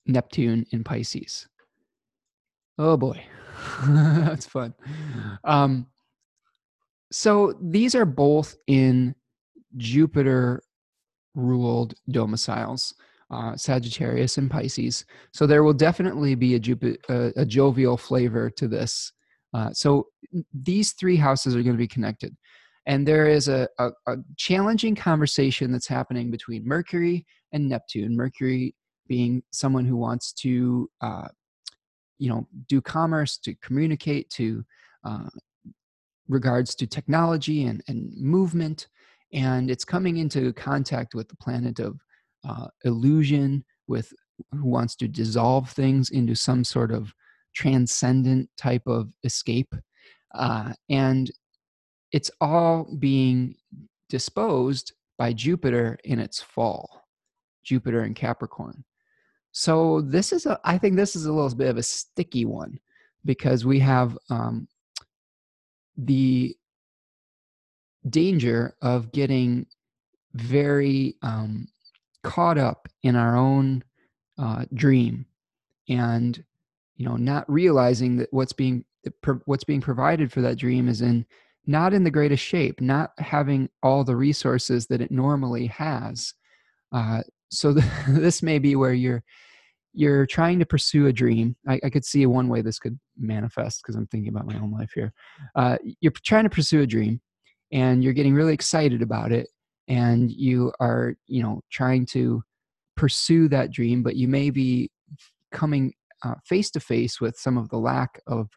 [SPEAKER 1] Neptune in Pisces. Oh boy, that's fun. Um, so these are both in Jupiter ruled domiciles, uh, Sagittarius and Pisces. So there will definitely be a, a jovial flavor to this. Uh, so these three houses are going to be connected and there is a, a, a, challenging conversation that's happening between mercury and neptune mercury being someone who wants to uh, you know do commerce to communicate to uh, regards to technology and, and movement and it's coming into contact with the planet of uh, illusion with who wants to dissolve things into some sort of transcendent type of escape uh, and it's all being disposed by Jupiter in its fall, Jupiter in Capricorn. So this is a, I think this is a little bit of a sticky one because we have um, the danger of getting very um, caught up in our own uh, dream and you know not realizing that what's being what's being provided for that dream is in not in the greatest shape, not having all the resources that it normally has. Uh, so this may be where you're you're trying to pursue a dream. I, I could see one way this could manifest because I'm thinking about my own life here. Uh, you're trying to pursue a dream, and you're getting really excited about it, and you are you know trying to pursue that dream, but you may be coming face to face with some of the lack of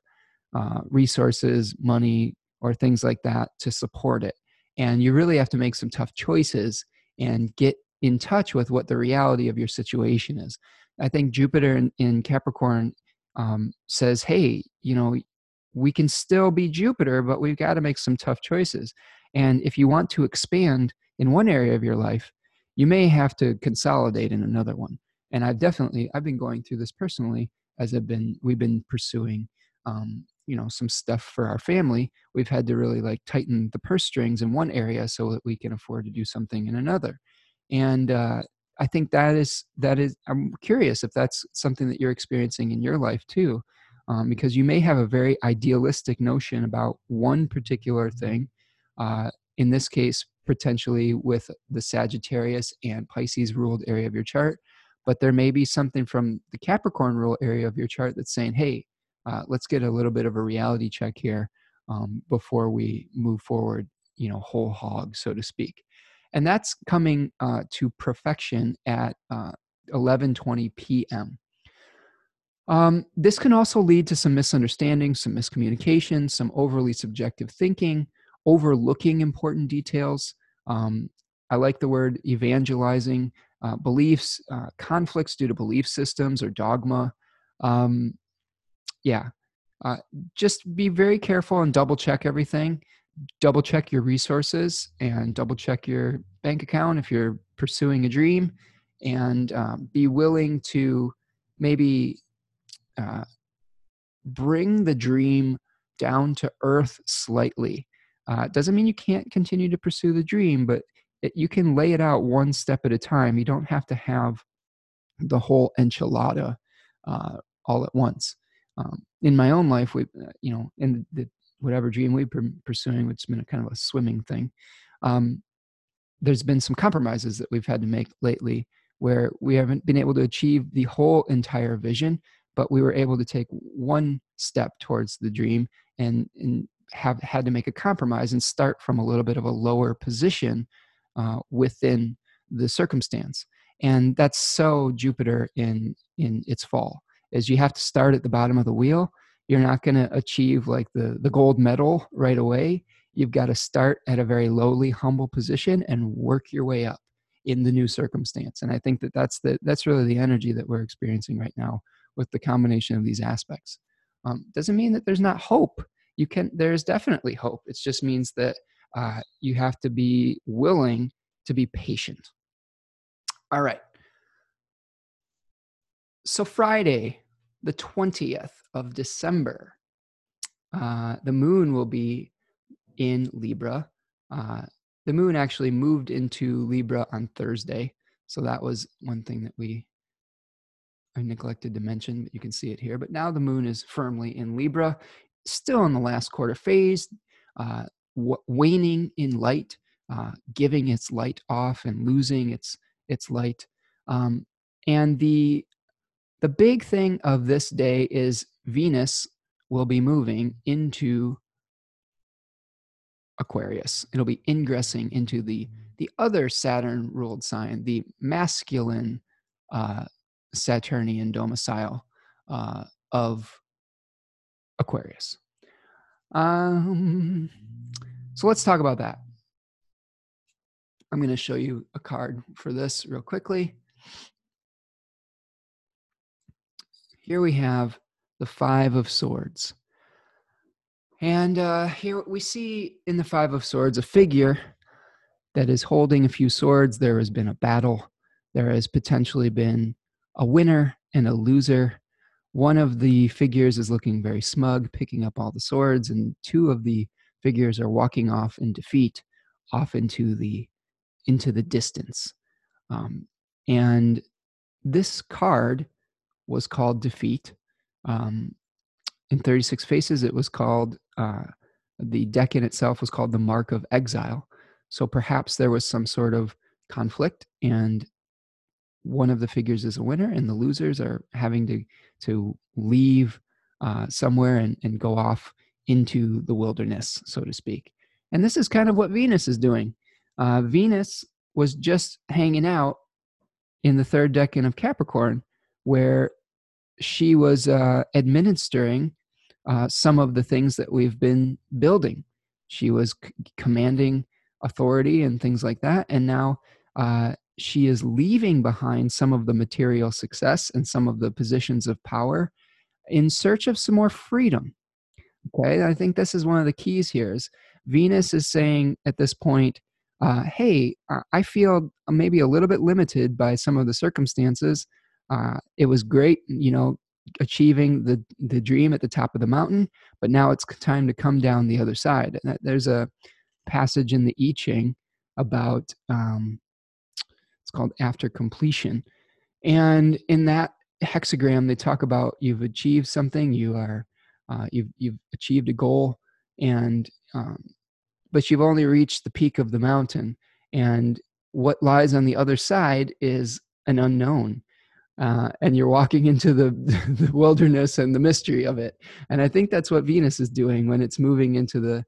[SPEAKER 1] uh, resources, money, or things like that to support it. And you really have to make some tough choices and get in touch with what the reality of your situation is. I think Jupiter in, in Capricorn um, says, hey, you know, we can still be Jupiter, but we've got to make some tough choices. And if you want to expand in one area of your life, you may have to consolidate in another one. And I've definitely I've been going through this personally as I've been we've been pursuing um, you know some stuff for our family we've had to really like tighten the purse strings in one area so that we can afford to do something in another and uh, i think that is that is i'm curious if that's something that you're experiencing in your life too um, because you may have a very idealistic notion about one particular thing uh, in this case potentially with the sagittarius and pisces ruled area of your chart but there may be something from the capricorn rule area of your chart that's saying hey uh, let's get a little bit of a reality check here um, before we move forward, you know, whole hog, so to speak. And that's coming uh, to perfection at 11:20 uh, p.m. Um, this can also lead to some misunderstandings, some miscommunication, some overly subjective thinking, overlooking important details. Um, I like the word evangelizing, uh, beliefs, uh, conflicts due to belief systems or dogma, um, yeah, uh, just be very careful and double check everything. Double check your resources and double check your bank account if you're pursuing a dream, and um, be willing to maybe uh, bring the dream down to earth slightly. Uh, doesn't mean you can't continue to pursue the dream, but it, you can lay it out one step at a time. You don't have to have the whole enchilada uh, all at once. Um, in my own life, we, uh, you know, in the, whatever dream we've been pursuing, which has been a kind of a swimming thing, um, there's been some compromises that we've had to make lately where we haven't been able to achieve the whole entire vision, but we were able to take one step towards the dream and, and have had to make a compromise and start from a little bit of a lower position uh, within the circumstance. And that's so Jupiter in in its fall, is you have to start at the bottom of the wheel. You're not going to achieve like the the gold medal right away. You've got to start at a very lowly, humble position and work your way up in the new circumstance. And I think that that's the that's really the energy that we're experiencing right now with the combination of these aspects. Um, doesn't mean that there's not hope. You can. There's definitely hope. It just means that uh, you have to be willing to be patient. All right. So Friday, the twentieth of December, uh, the moon will be in Libra. Uh, the moon actually moved into Libra on Thursday. So that was one thing that we Neglected to mention, but you can see it here. But now the moon is firmly in Libra, still in the last quarter phase, uh, w- waning in light, uh, giving its light off and losing its its light. Um, and the the big thing of this day is Venus will be moving into Aquarius. It'll be ingressing into the the other Saturn ruled sign, the masculine uh, Saturnian domicile uh, of Aquarius. Um, so let's talk about that. I'm going to show you a card for this real quickly. Here we have the Five of Swords. And uh, here we see in the Five of Swords a figure that is holding a few swords. There has been a battle. There has potentially been a winner and a loser. One of the figures is looking very smug, picking up all the swords, and two of the figures are walking off in defeat, off into the into the distance. Um, and this card was called defeat. Um, in 36 Faces, it was called, uh, the deck in itself was called the Mark of Exile. So perhaps there was some sort of conflict, and one of the figures is a winner, and the losers are having to, to leave uh, somewhere and, and go off into the wilderness, so to speak. And this is kind of what Venus is doing. Uh, Venus was just hanging out in the third decan of Capricorn, where she was uh, administering uh, some of the things that we've been building. She was c- commanding authority and things like that. And now uh, she is leaving behind some of the material success and some of the positions of power in search of some more freedom. Okay, I think this is one of the keys here. Is Venus is saying at this point, uh, "Hey, I feel maybe a little bit limited by some of the circumstances. Uh, it was great, you know, achieving the the dream at the top of the mountain but now it's time to come down the other side and there's a passage in the i ching about um, it's called after completion and in that hexagram they talk about you've achieved something you are uh, you've you've achieved a goal and um, but you've only reached the peak of the mountain and what lies on the other side is an unknown uh, and you're walking into the, the wilderness and the mystery of it. And I think that's what Venus is doing when it's moving into the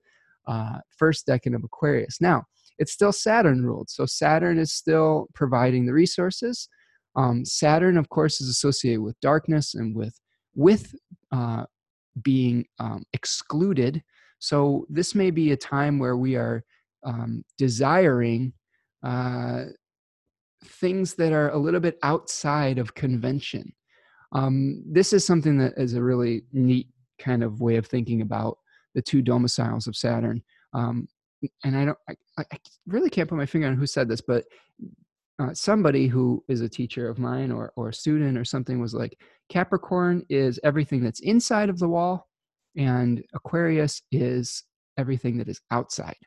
[SPEAKER 1] uh, first decan of Aquarius. Now, it's still Saturn ruled, so Saturn is still providing the resources. Um, Saturn, of course, is associated with darkness and with with uh, being um, excluded. So this may be a time where we are um, desiring uh, things that are a little bit outside of convention. Um, this is something that is a really neat kind of way of thinking about the two domiciles of Saturn. Um, and I don't, I, I, really can't put my finger on who said this, but uh, somebody who is a teacher of mine or or a student or something was like, Capricorn is everything that's inside of the wall, and Aquarius is everything that is outside.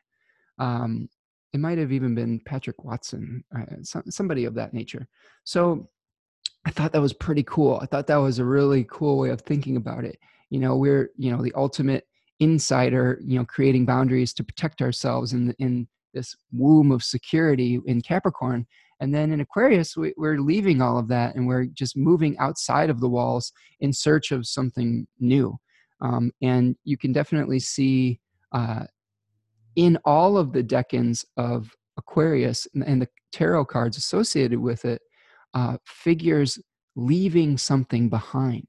[SPEAKER 1] Um, it might have even been Patrick Watson, uh, some, somebody of that nature. So I thought that was pretty cool. I thought that was a really cool way of thinking about it. You know, we're you know the ultimate insider. You know, creating boundaries to protect ourselves in in this womb of security in Capricorn, and then in Aquarius, we, are leaving all of that and we're just moving outside of the walls in search of something new. Um, and you can definitely see uh, in all of the decans of Aquarius and, and the tarot cards associated with it, uh, figures leaving something behind.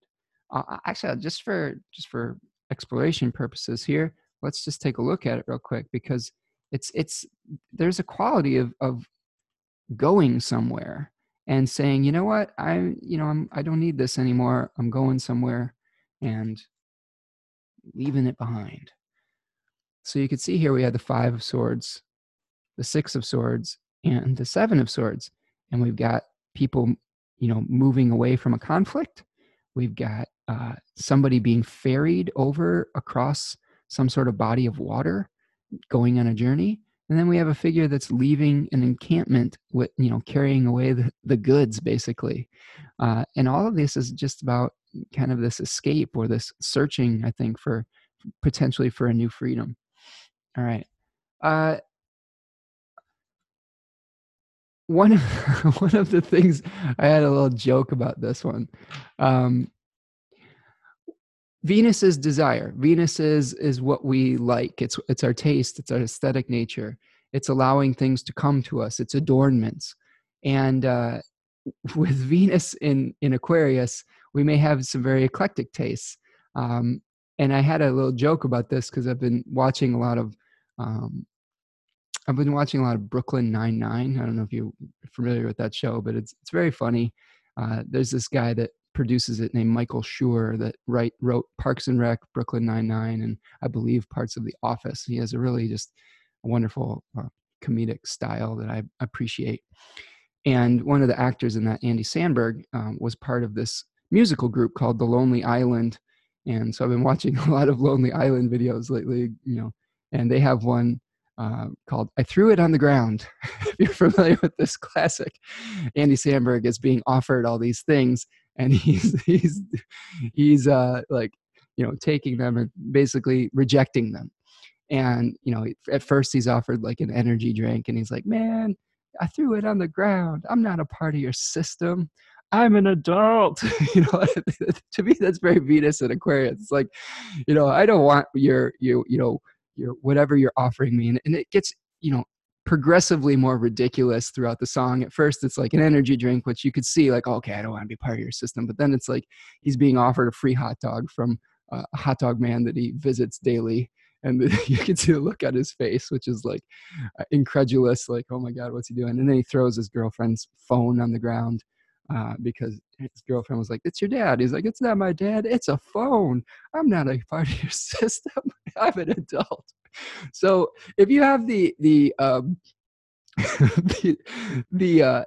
[SPEAKER 1] Uh, actually, just for just for exploration purposes here, let's just take a look at it real quick because it's it's there's a quality of of going somewhere and saying, you know what, I you know I'm I don't need this anymore. I'm going somewhere and leaving it behind. So you can see here we had the five of swords, the six of swords, and the seven of swords. And we've got people, you know, moving away from a conflict. We've got uh, somebody being ferried over across some sort of body of water, going on a journey. And then we have a figure that's leaving an encampment with, you know, carrying away the, the goods, basically. Uh, and all of this is just about kind of this escape or this searching, I think, for potentially for a new freedom. All right. Uh, one of one of the things I had a little joke about this one. Um, Venus is desire. Venus is is what we like. It's it's our taste. It's our aesthetic nature. It's allowing things to come to us. It's adornments. And uh, with Venus in in Aquarius, we may have some very eclectic tastes. Um, and I had a little joke about this because I've been watching a lot of um, I've been watching a lot of Brooklyn Nine Nine. I don't know if you're familiar with that show, but it's it's very funny. Uh, there's this guy that produces it named Michael Schur that write wrote Parks and Rec, Brooklyn Nine Nine, and I believe parts of The Office. He has a really just wonderful uh, comedic style that I appreciate. And one of the actors in that, Andy Samberg, um, was part of this musical group called The Lonely Island. And so I've been watching a lot of Lonely Island videos lately, you know, and they have one uh, called I Threw It on the Ground. if you're familiar with this classic, Andy Samberg is being offered all these things, and he's he's he's uh, like you know taking them and basically rejecting them. And you know, at first he's offered like an energy drink, and he's like, "Man, I threw it on the ground. I'm not a part of your system. I'm an adult. you know, to me that's very Venus and Aquarius. It's like, you know, I don't want your you you know your whatever you're offering me and, and it gets you know progressively more ridiculous throughout the song at first it's like an energy drink which you could see like okay i don't want to be part of your system but then it's like he's being offered a free hot dog from uh, a hot dog man that he visits daily and you can see the look on his face which is like uh, incredulous like oh my god what's he doing and then he throws his girlfriend's phone on the ground uh, because his girlfriend was like, "It's your dad." He's like, "It's not my dad. It's a phone. I'm not a part of your system. I'm an adult." So if you have the the um, the, the uh,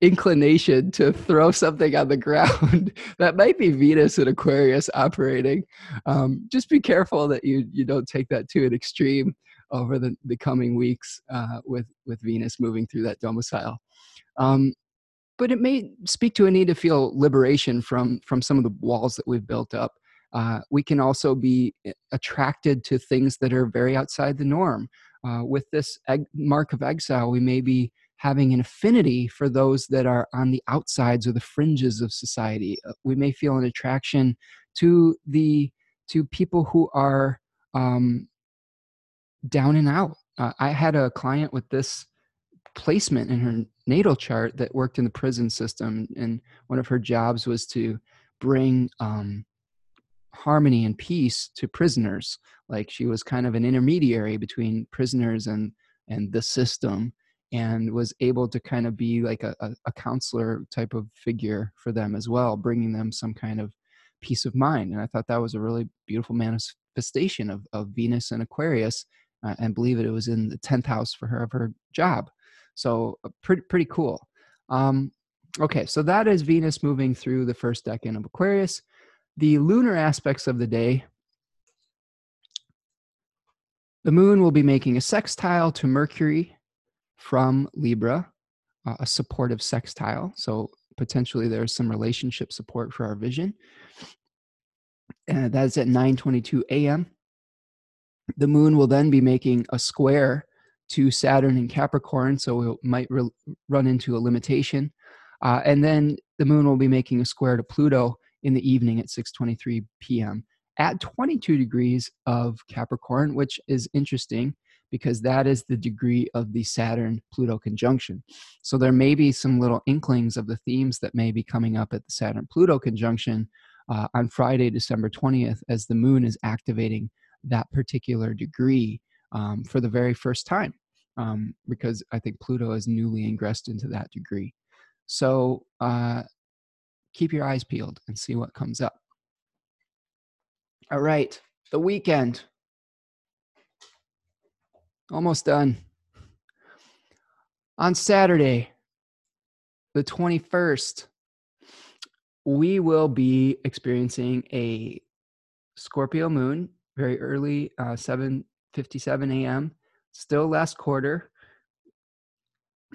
[SPEAKER 1] inclination to throw something on the ground that might be venus and aquarius operating. Um, just be careful that you you don't take that to an extreme over the, the coming weeks uh, with with venus moving through that domicile. Um, but it may speak to a need to feel liberation from from some of the walls that we've built up uh, we can also be eh, attracted to things that are very outside the norm. Uh, with this egg, mark of exile we may be having an affinity for those that are on the outsides or the fringes of society. Uh, we may feel an attraction to the to people who are um, down and out. Uh, i had a client with this placement in her natal chart that worked in the prison system and one of her jobs was to bring um, harmony and peace to prisoners like she was kind of an intermediary between prisoners and and the system and was able to kind of be like a, a, counselor type of figure for them as well bringing them some kind of peace of mind and i thought that was a really beautiful manifestation of, of venus and aquarius uh, and believe it it was in the 10th house for her of her job so uh, pretty pretty cool. Um, Okay, so that is Venus moving through the first decan of Aquarius. The lunar aspects of the day the moon will be making a sextile to Mercury from Libra, uh, a supportive sextile. So potentially there's some relationship support for our vision. And that's at 9:22 a.m. The moon will then be making a square to Saturn in Capricorn, so we might re- run into a limitation. Uh, and then the moon will be making a square to Pluto in the evening at 6:23 p.m. at 22 degrees of Capricorn, which is interesting because that is the degree of the Saturn Pluto conjunction. So there may be some little inklings of the themes that may be coming up at the Saturn Pluto conjunction uh, on Friday, December 20th, as the moon is activating that particular degree um, for the very first time, um, because I think Pluto is newly ingressed into that degree. So uh, keep your eyes peeled and see what comes up. All right, the weekend. Almost done. On Saturday, the 21st, we will be experiencing a Scorpio moon very early, uh, 7:57 a.m. Still last quarter,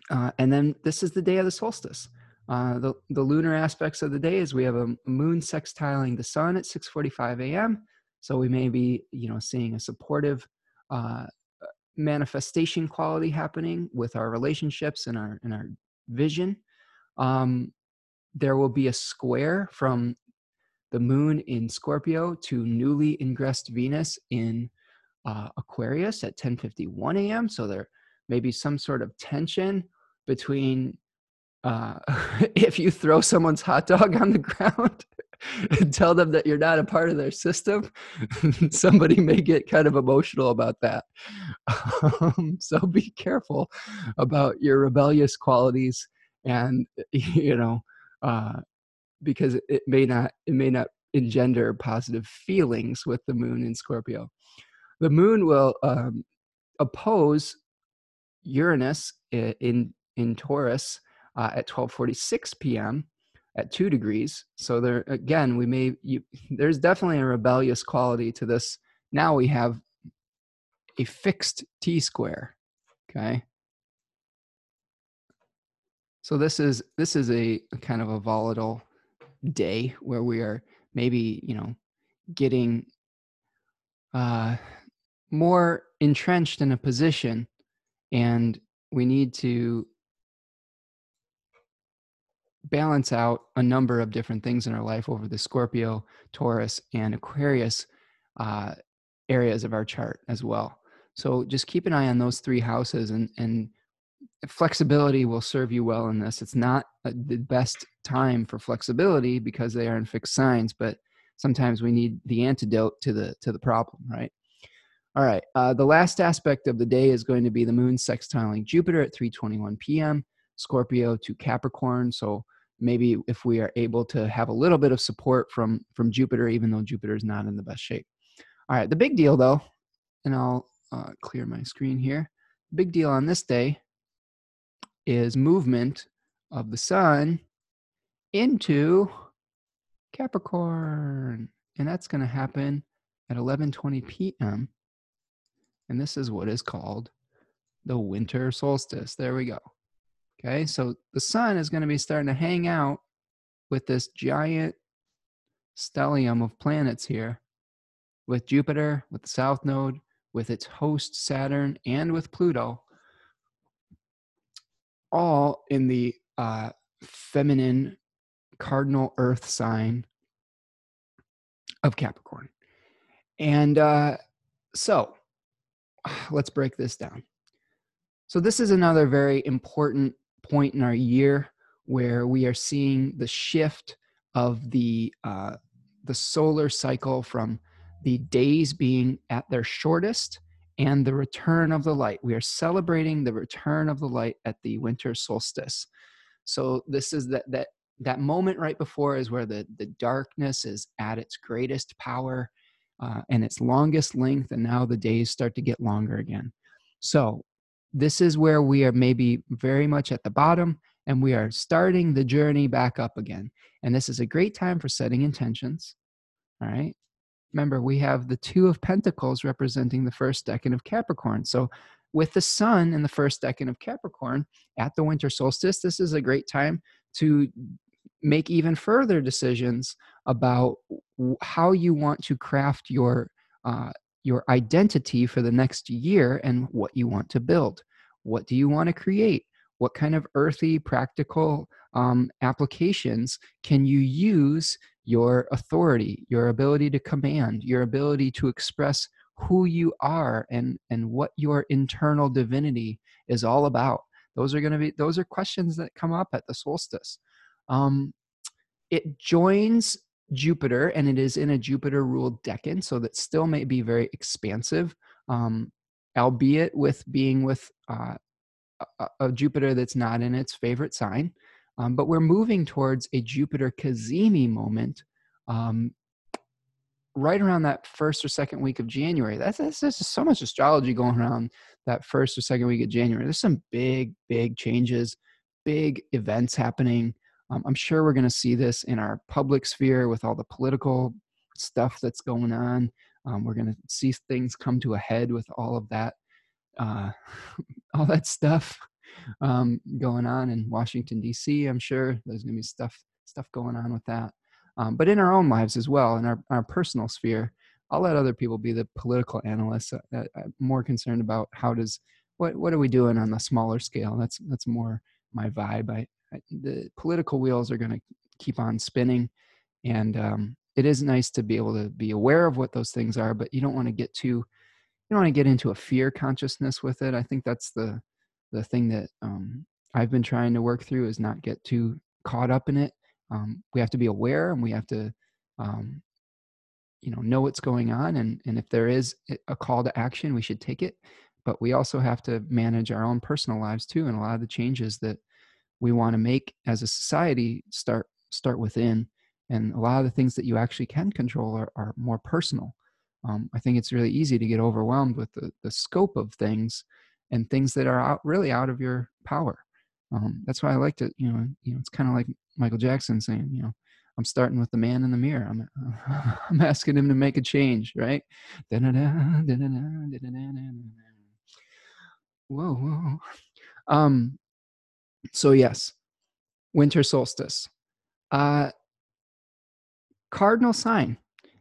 [SPEAKER 1] uh, and then this is the day of the solstice. Uh, the the lunar aspects of the day is we have a moon sextiling the sun at 6:45 a.m. So we may be, you know, seeing a supportive uh, manifestation quality happening with our relationships and our and our vision. Um, there will be a square from the moon in Scorpio to newly ingressed Venus in uh, Aquarius at 10:51 a.m. So there may be some sort of tension between uh, if you throw someone's hot dog on the ground and tell them that you're not a part of their system, somebody may get kind of emotional about that. Um, so be careful about your rebellious qualities, and you know, uh, because it may not it may not engender positive feelings with the moon in Scorpio. The moon will um, oppose Uranus in in Taurus uh, at 12:46 p.m. at two degrees. So there again, we may you, there's definitely a rebellious quality to this. Now we have a fixed t square. Okay. So this is this is a, a kind of a volatile day where we are maybe you know getting uh, more entrenched in a position and we need to balance out a number of different things in our life over the Scorpio, Taurus, and Aquarius uh, areas of our chart as well. So just keep an eye on those three houses, and and flexibility will serve you well in this. It's not uh, the best time for flexibility because they are in fixed signs, but sometimes we need the antidote to the to the problem, right? All right. Uh, the last aspect of the day is going to be the moon sextiling Jupiter at 3:21 p.m. Scorpio to Capricorn. So maybe if we are able to have a little bit of support from from Jupiter, even though Jupiter is not in the best shape. All right. The big deal, though, and I'll uh, clear my screen here. Big deal on this day is movement of the sun into Capricorn. And that's going to happen at 11:20 p.m. And this is what is called the winter solstice. There we go. Okay, so the sun is going to be starting to hang out with this giant stellium of planets here with Jupiter, with the south node, with its host Saturn, and with Pluto, all in the uh, feminine cardinal earth sign of Capricorn. And uh, so let's break this down. So, this is another very important point in our year where we are seeing the shift of the uh, the solar cycle from the days being at their shortest and the return of the light. We are celebrating the return of the light at the winter solstice. So this is that that that moment right before is where the the darkness is at its greatest power uh, and its longest length, and now the days start to get longer again. So this is where we are maybe very much at the bottom, and we are starting the journey back up again. And this is a great time for setting intentions. All right. Remember, we have the Two of Pentacles representing the first decan of Capricorn. So, with the sun in the first decan of Capricorn at the winter solstice, this is a great time to make even further decisions about how you want to craft your uh, your identity for the next year and what you want to build. What do you want to create? What kind of earthy, practical um, applications can you use your authority, your ability to command, your ability to express who you are and, and what your internal divinity is all about? Those are going to be those are questions that come up at the solstice. Um, it joins Jupiter and it is in a Jupiter ruled decan, so that still may be very expansive, um, albeit with being with uh, a, a, Jupiter that's not in its favorite sign. Um, but we're moving towards a Jupiter Cazimi moment um, right around that first or second week of January. That's, that's, there's so much astrology going around that first or second week of January. There's some big, big changes, big events happening. Um, I'm sure we're going to see this in our public sphere with all the political stuff that's going on. Um, we're going to see things come to a head with all of that, uh, all that stuff um, going on in Washington D.C. I'm sure there's going to be stuff stuff going on with that. Um, but in our own lives as well, in our, our personal sphere, I'll let other people be the political analysts. Uh, I'm more concerned about how does what what are we doing on the smaller scale. That's that's more my vibe. I, I the political wheels are going to keep on spinning, and um, it is nice to be able to be aware of what those things are. But you don't want to get too you don't want to get into a fear consciousness with it. I think that's the the thing that um, I've been trying to work through is not get too caught up in it um, we have to be aware and we have to um, you know know what's going on and and if there is a call to action we should take it but we also have to manage our own personal lives too and a lot of the changes that we want to make as a society start start within and a lot of the things that you actually can control are, are more personal um, i think it's really easy to get overwhelmed with the, the scope of things and things that are out really out of your power um, that's why i like to you know you know it's kind of like Michael Jackson saying, you know, I'm starting with the man in the mirror. I'm, I'm asking him to make a change, right? Whoa, whoa. Um, so yes, winter solstice. Uh, cardinal sign.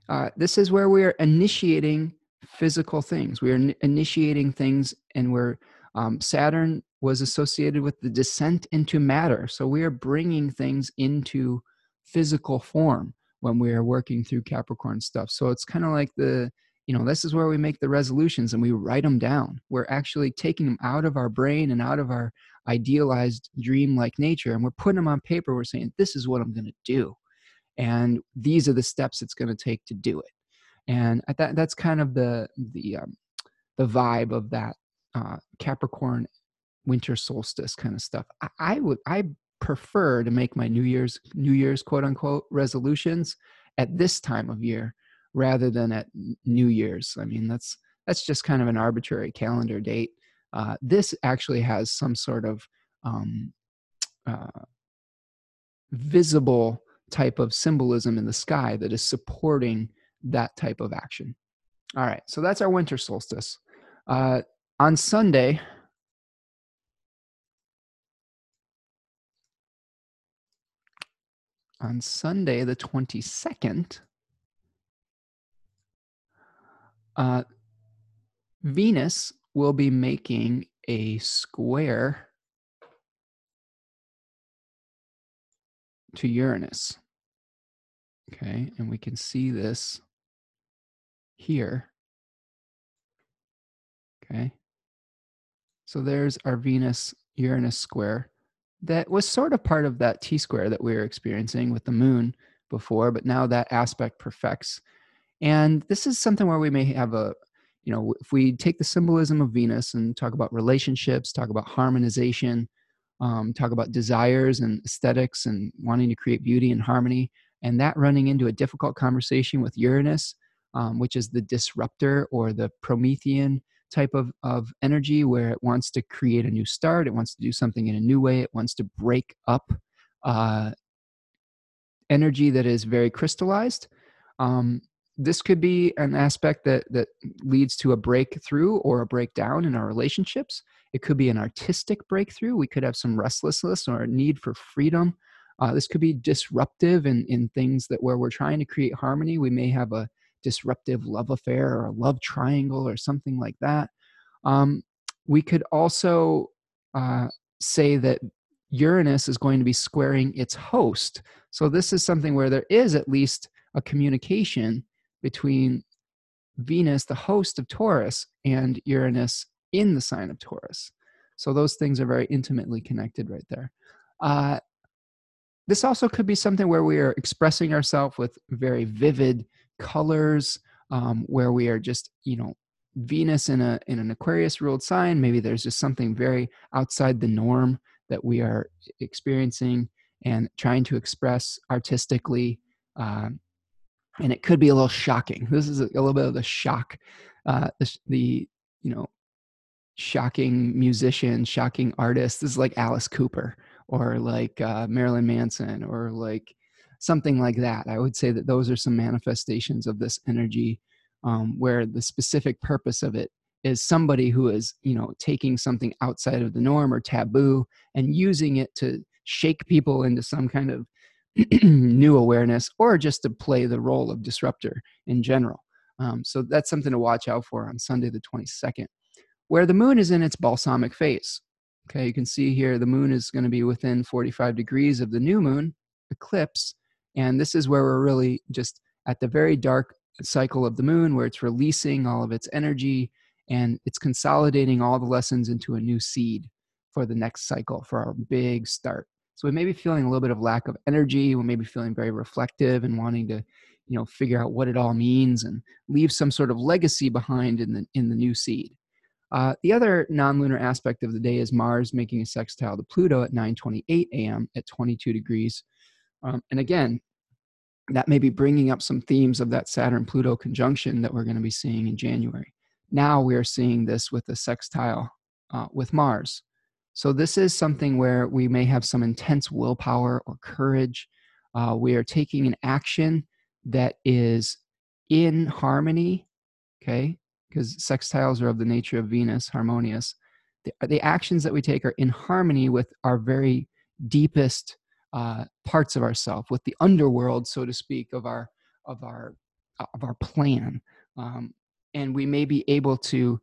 [SPEAKER 1] Uh, this is where we are initiating physical things. We are initiating things, and we're um, Saturn was associated with the descent into matter. So we are bringing things into physical form when we are working through Capricorn stuff. So it's kind of like the, you know, this is where we make the resolutions and we write them down. We're actually taking them out of our brain and out of our idealized dream like nature and we're putting them on paper. We're saying, this is what I'm going to do. And these are the steps it's going to take to do it. And I that, that's kind of the, the, um, the vibe of that uh, Capricorn winter solstice kind of stuff. I, I would I prefer to make my New Year's New Year's quote unquote resolutions at this time of year rather than at New Year's. I mean that's that's just kind of an arbitrary calendar date. Uh, this actually has some sort of um, uh, visible type of symbolism in the sky that is supporting that type of action. All right, so that's our winter solstice. Uh, on Sunday, on Sunday, the 22nd, uh, Venus will be making a square to Uranus. Okay, and we can see this here. Okay, so there's our Venus Uranus square that was sort of part of that T square that we were experiencing with the moon before, but now that aspect perfects. And this is something where we may have a, you know, if we take the symbolism of Venus and talk about relationships, talk about harmonization, um, talk about desires and aesthetics and wanting to create beauty and harmony, and that running into a difficult conversation with Uranus, um, which is the disruptor or the Promethean type of, of energy where it wants to create a new start, it wants to do something in a new way, it wants to break up uh, energy that is very crystallized. Um, this could be an aspect that that leads to a breakthrough or a breakdown in our relationships. It could be an artistic breakthrough. We could have some restlessness or a need for freedom. Uh, this could be disruptive in, in things that where we're trying to create harmony. We may have a disruptive love affair or a love triangle or something like that. Um, we could also uh, say that Uranus is going to be squaring its host. So this is something where there is at least a communication between Venus, the host of Taurus, and Uranus in the sign of Taurus. So those things are very intimately connected right there. Uh, this also could be something where we are expressing ourselves with very vivid colors, um, where we are just, you know, Venus in a in an Aquarius ruled sign. Maybe there's just something very outside the norm that we are experiencing and trying to express artistically. Uh, and it could be a little shocking. This is a, little bit of the shock, uh, the, the you know shocking musician, shocking artist. This is like Alice Cooper or like uh, Marilyn Manson or like something like that. I would say that those are some manifestations of this energy um, where the specific purpose of it is somebody who is, you know, taking something outside of the norm or taboo and using it to shake people into some kind of new awareness or just to play the role of disruptor in general. Um, so that's something to watch out for on Sunday, the 22nd where the moon is in its balsamic phase. Okay, you can see here the moon is going to be within 45 degrees of the new moon eclipse. And this is where we're really just at the very dark cycle of the moon, where it's releasing all of its energy and it's consolidating all the lessons into a new seed for the next cycle, for our big start. So we may be feeling a little bit of lack of energy. We may be feeling very reflective and wanting to, you know, figure out what it all means and leave some sort of legacy behind in the in the new seed. Uh, the other non-lunar aspect of the day is Mars making a sextile to Pluto at 9:28 a.m. at 22 degrees. Um, and again, that may be bringing up some themes of that Saturn-Pluto conjunction that we're going to be seeing in January. Now we are seeing this with a sextile uh, with Mars. So this is something where we may have some intense willpower or courage. Uh, we are taking an action that is in harmony, okay, because sextiles are of the nature of Venus, harmonious. The, the, actions that we take are in harmony with our very deepest uh, parts of ourself, with the underworld, so to speak, of our of our of our plan. Um, and we may be able to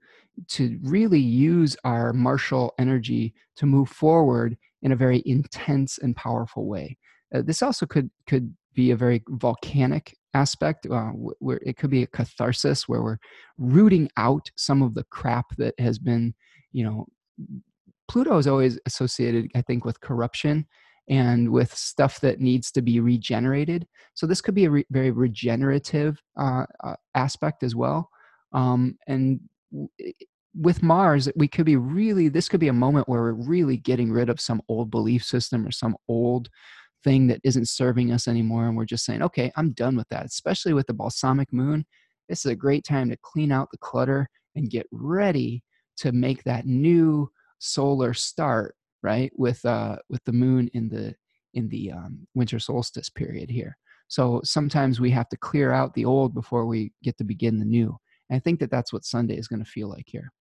[SPEAKER 1] to really use our martial energy to move forward in a very intense and powerful way. Uh, this also could could be a very volcanic aspect uh, where it could be a catharsis where we're rooting out some of the crap that has been you know pluto is always associated i think with corruption and with stuff that needs to be regenerated so this could be a re- very regenerative uh, uh, aspect as well um, and with mars we could be really this could be a moment where we're really getting rid of some old belief system or some old thing that isn't serving us anymore and we're just saying okay i'm done with that especially with the balsamic moon. This is a great time to clean out the clutter and get ready to make that new solar start right with uh with the moon in the in the um, winter solstice period here. So sometimes we have to clear out the old before we get to begin the new and i think that that's what sunday is going to feel like here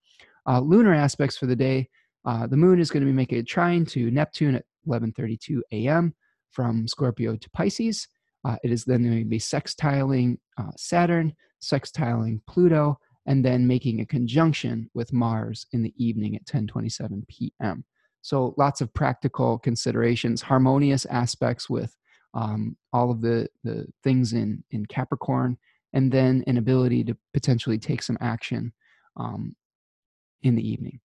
[SPEAKER 1] uh, lunar aspects for the day uh, the moon is going to be making a trine to neptune at 11:32 a.m from Scorpio to Pisces. Uh, it is then going to be sextiling uh, Saturn, sextiling Pluto, and then making a conjunction with Mars in the evening at 10:27 p.m. So lots of practical considerations, harmonious aspects with um, all of the the things in in Capricorn, and then an ability to potentially take some action um, in the evening.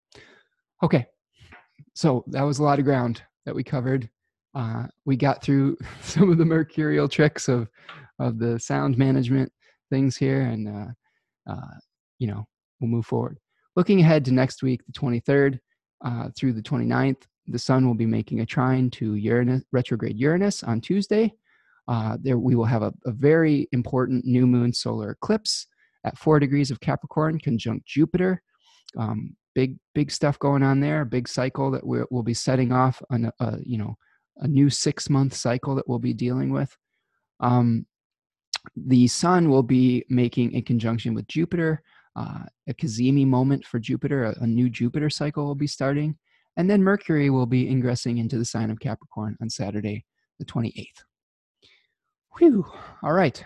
[SPEAKER 1] Okay, so that was a lot of ground that we covered uh, we got through some of the mercurial tricks of of the sound management things here, and uh, uh, you know we'll move forward. Looking ahead to next week, the 23rd uh, through the 29th, the Sun will be making a trine to Uranus, retrograde Uranus on Tuesday. Uh, there we will have a, a very important new moon solar eclipse at four degrees of Capricorn, conjunct Jupiter. Um, big big stuff going on there. Big cycle that we will be setting off on a, a, you know a new six month cycle that we'll be dealing with. Um, the sun will be making a conjunction with Jupiter, uh, a cazimi moment for Jupiter, a, a, new Jupiter cycle will be starting. And then Mercury will be ingressing into the sign of Capricorn on Saturday, the 28th. Whew. All right.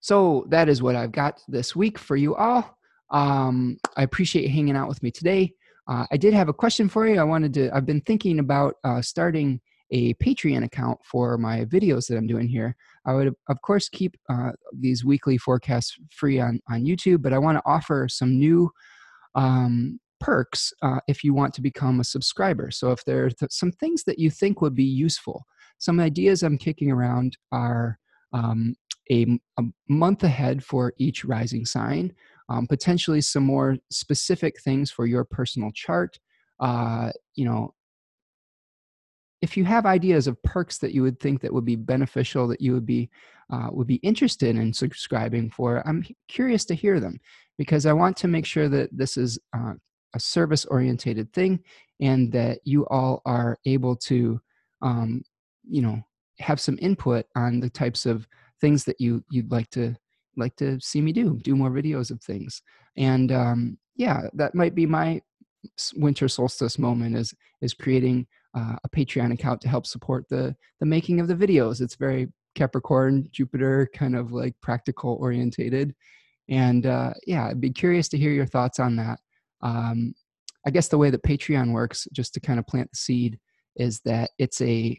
[SPEAKER 1] So that is what I've got this week for you all. Um, I appreciate hanging out with me today. Uh, I did have a question for you. I wanted to, I've been thinking about uh, starting a Patreon account for my videos that I'm doing here. I would, of course, keep uh, these weekly forecasts free on, on YouTube, but I want to offer some new um, perks uh, if you want to become a subscriber. So, if there are th- some things that you think would be useful, some ideas I'm kicking around are um, a, a, month ahead for each rising sign, um, potentially some more specific things for your personal chart. Uh, you know, if you have ideas of perks that you would think that would be beneficial that you would be uh, would be interested in subscribing for i'm curious to hear them because i want to make sure that this is uh, a service orientated thing and that you all are able to um, you know have some input on the types of things that you you'd like to like to see me do do more videos of things and um, yeah that might be my winter solstice moment is is creating uh, a Patreon account to help support the the making of the videos. It's very Capricorn, Jupiter, kind of like practical orientated, and uh, yeah, I'd be curious to hear your thoughts on that. Um, I guess the way that Patreon works, just to kind of plant the seed, is that it's a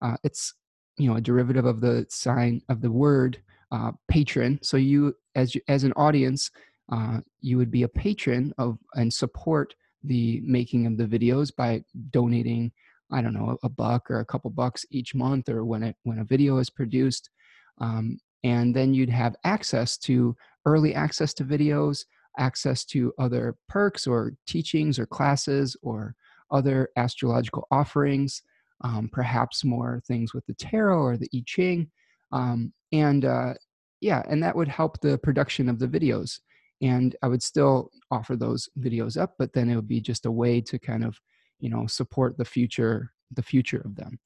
[SPEAKER 1] uh, it's you know a derivative of the sign of the word uh, patron. So you as as an audience, uh, you would be a patron of and support the making of the videos by donating i don't know a buck or a couple bucks each month or when it when a video is produced um, and then you'd have access to early access to videos access to other perks or teachings or classes or other astrological offerings um, perhaps more things with the tarot or the i ching um, and uh, yeah and that would help the production of the videos and i would still offer those videos up but then it would be just a way to kind of you know support the future the future of them.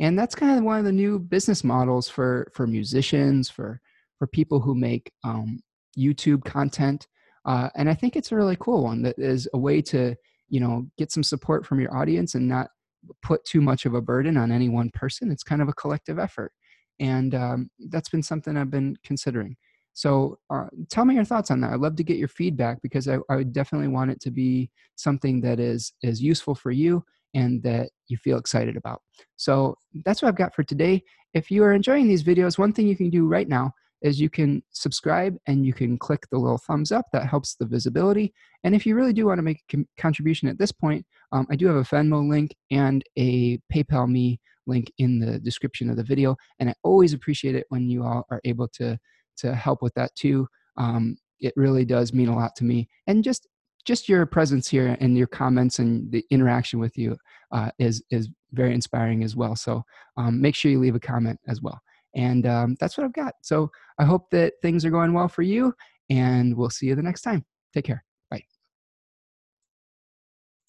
[SPEAKER 1] And that's kind of one of the new business models for for musicians for for people who make um, youtube content uh, and i think it's a really cool one that is a way to you know get some support from your audience and not put too much of a burden on any one person. It's kind of a collective effort and um, that's been something i've been considering so uh, tell me your thoughts on that. I'd love to get your feedback because I, I would definitely want it to be something that is is useful for you and that you feel excited about. So that's what I've got for today. If you are enjoying these videos, one thing you can do right now is you can subscribe and you can click the little thumbs up that helps the visibility and if you really do want to make a contribution at this point um, i do have a venmo link and a paypal me link in the description of the video and i always appreciate it when you all are able to to help with that too. Um, it really does mean a lot to me, and just just your presence here and your comments and the interaction with you uh, is is very inspiring as well. So um, make sure you leave a comment as well. And um, that's what I've got. So I hope that things are going well for you, and we'll see you the next time. Take care.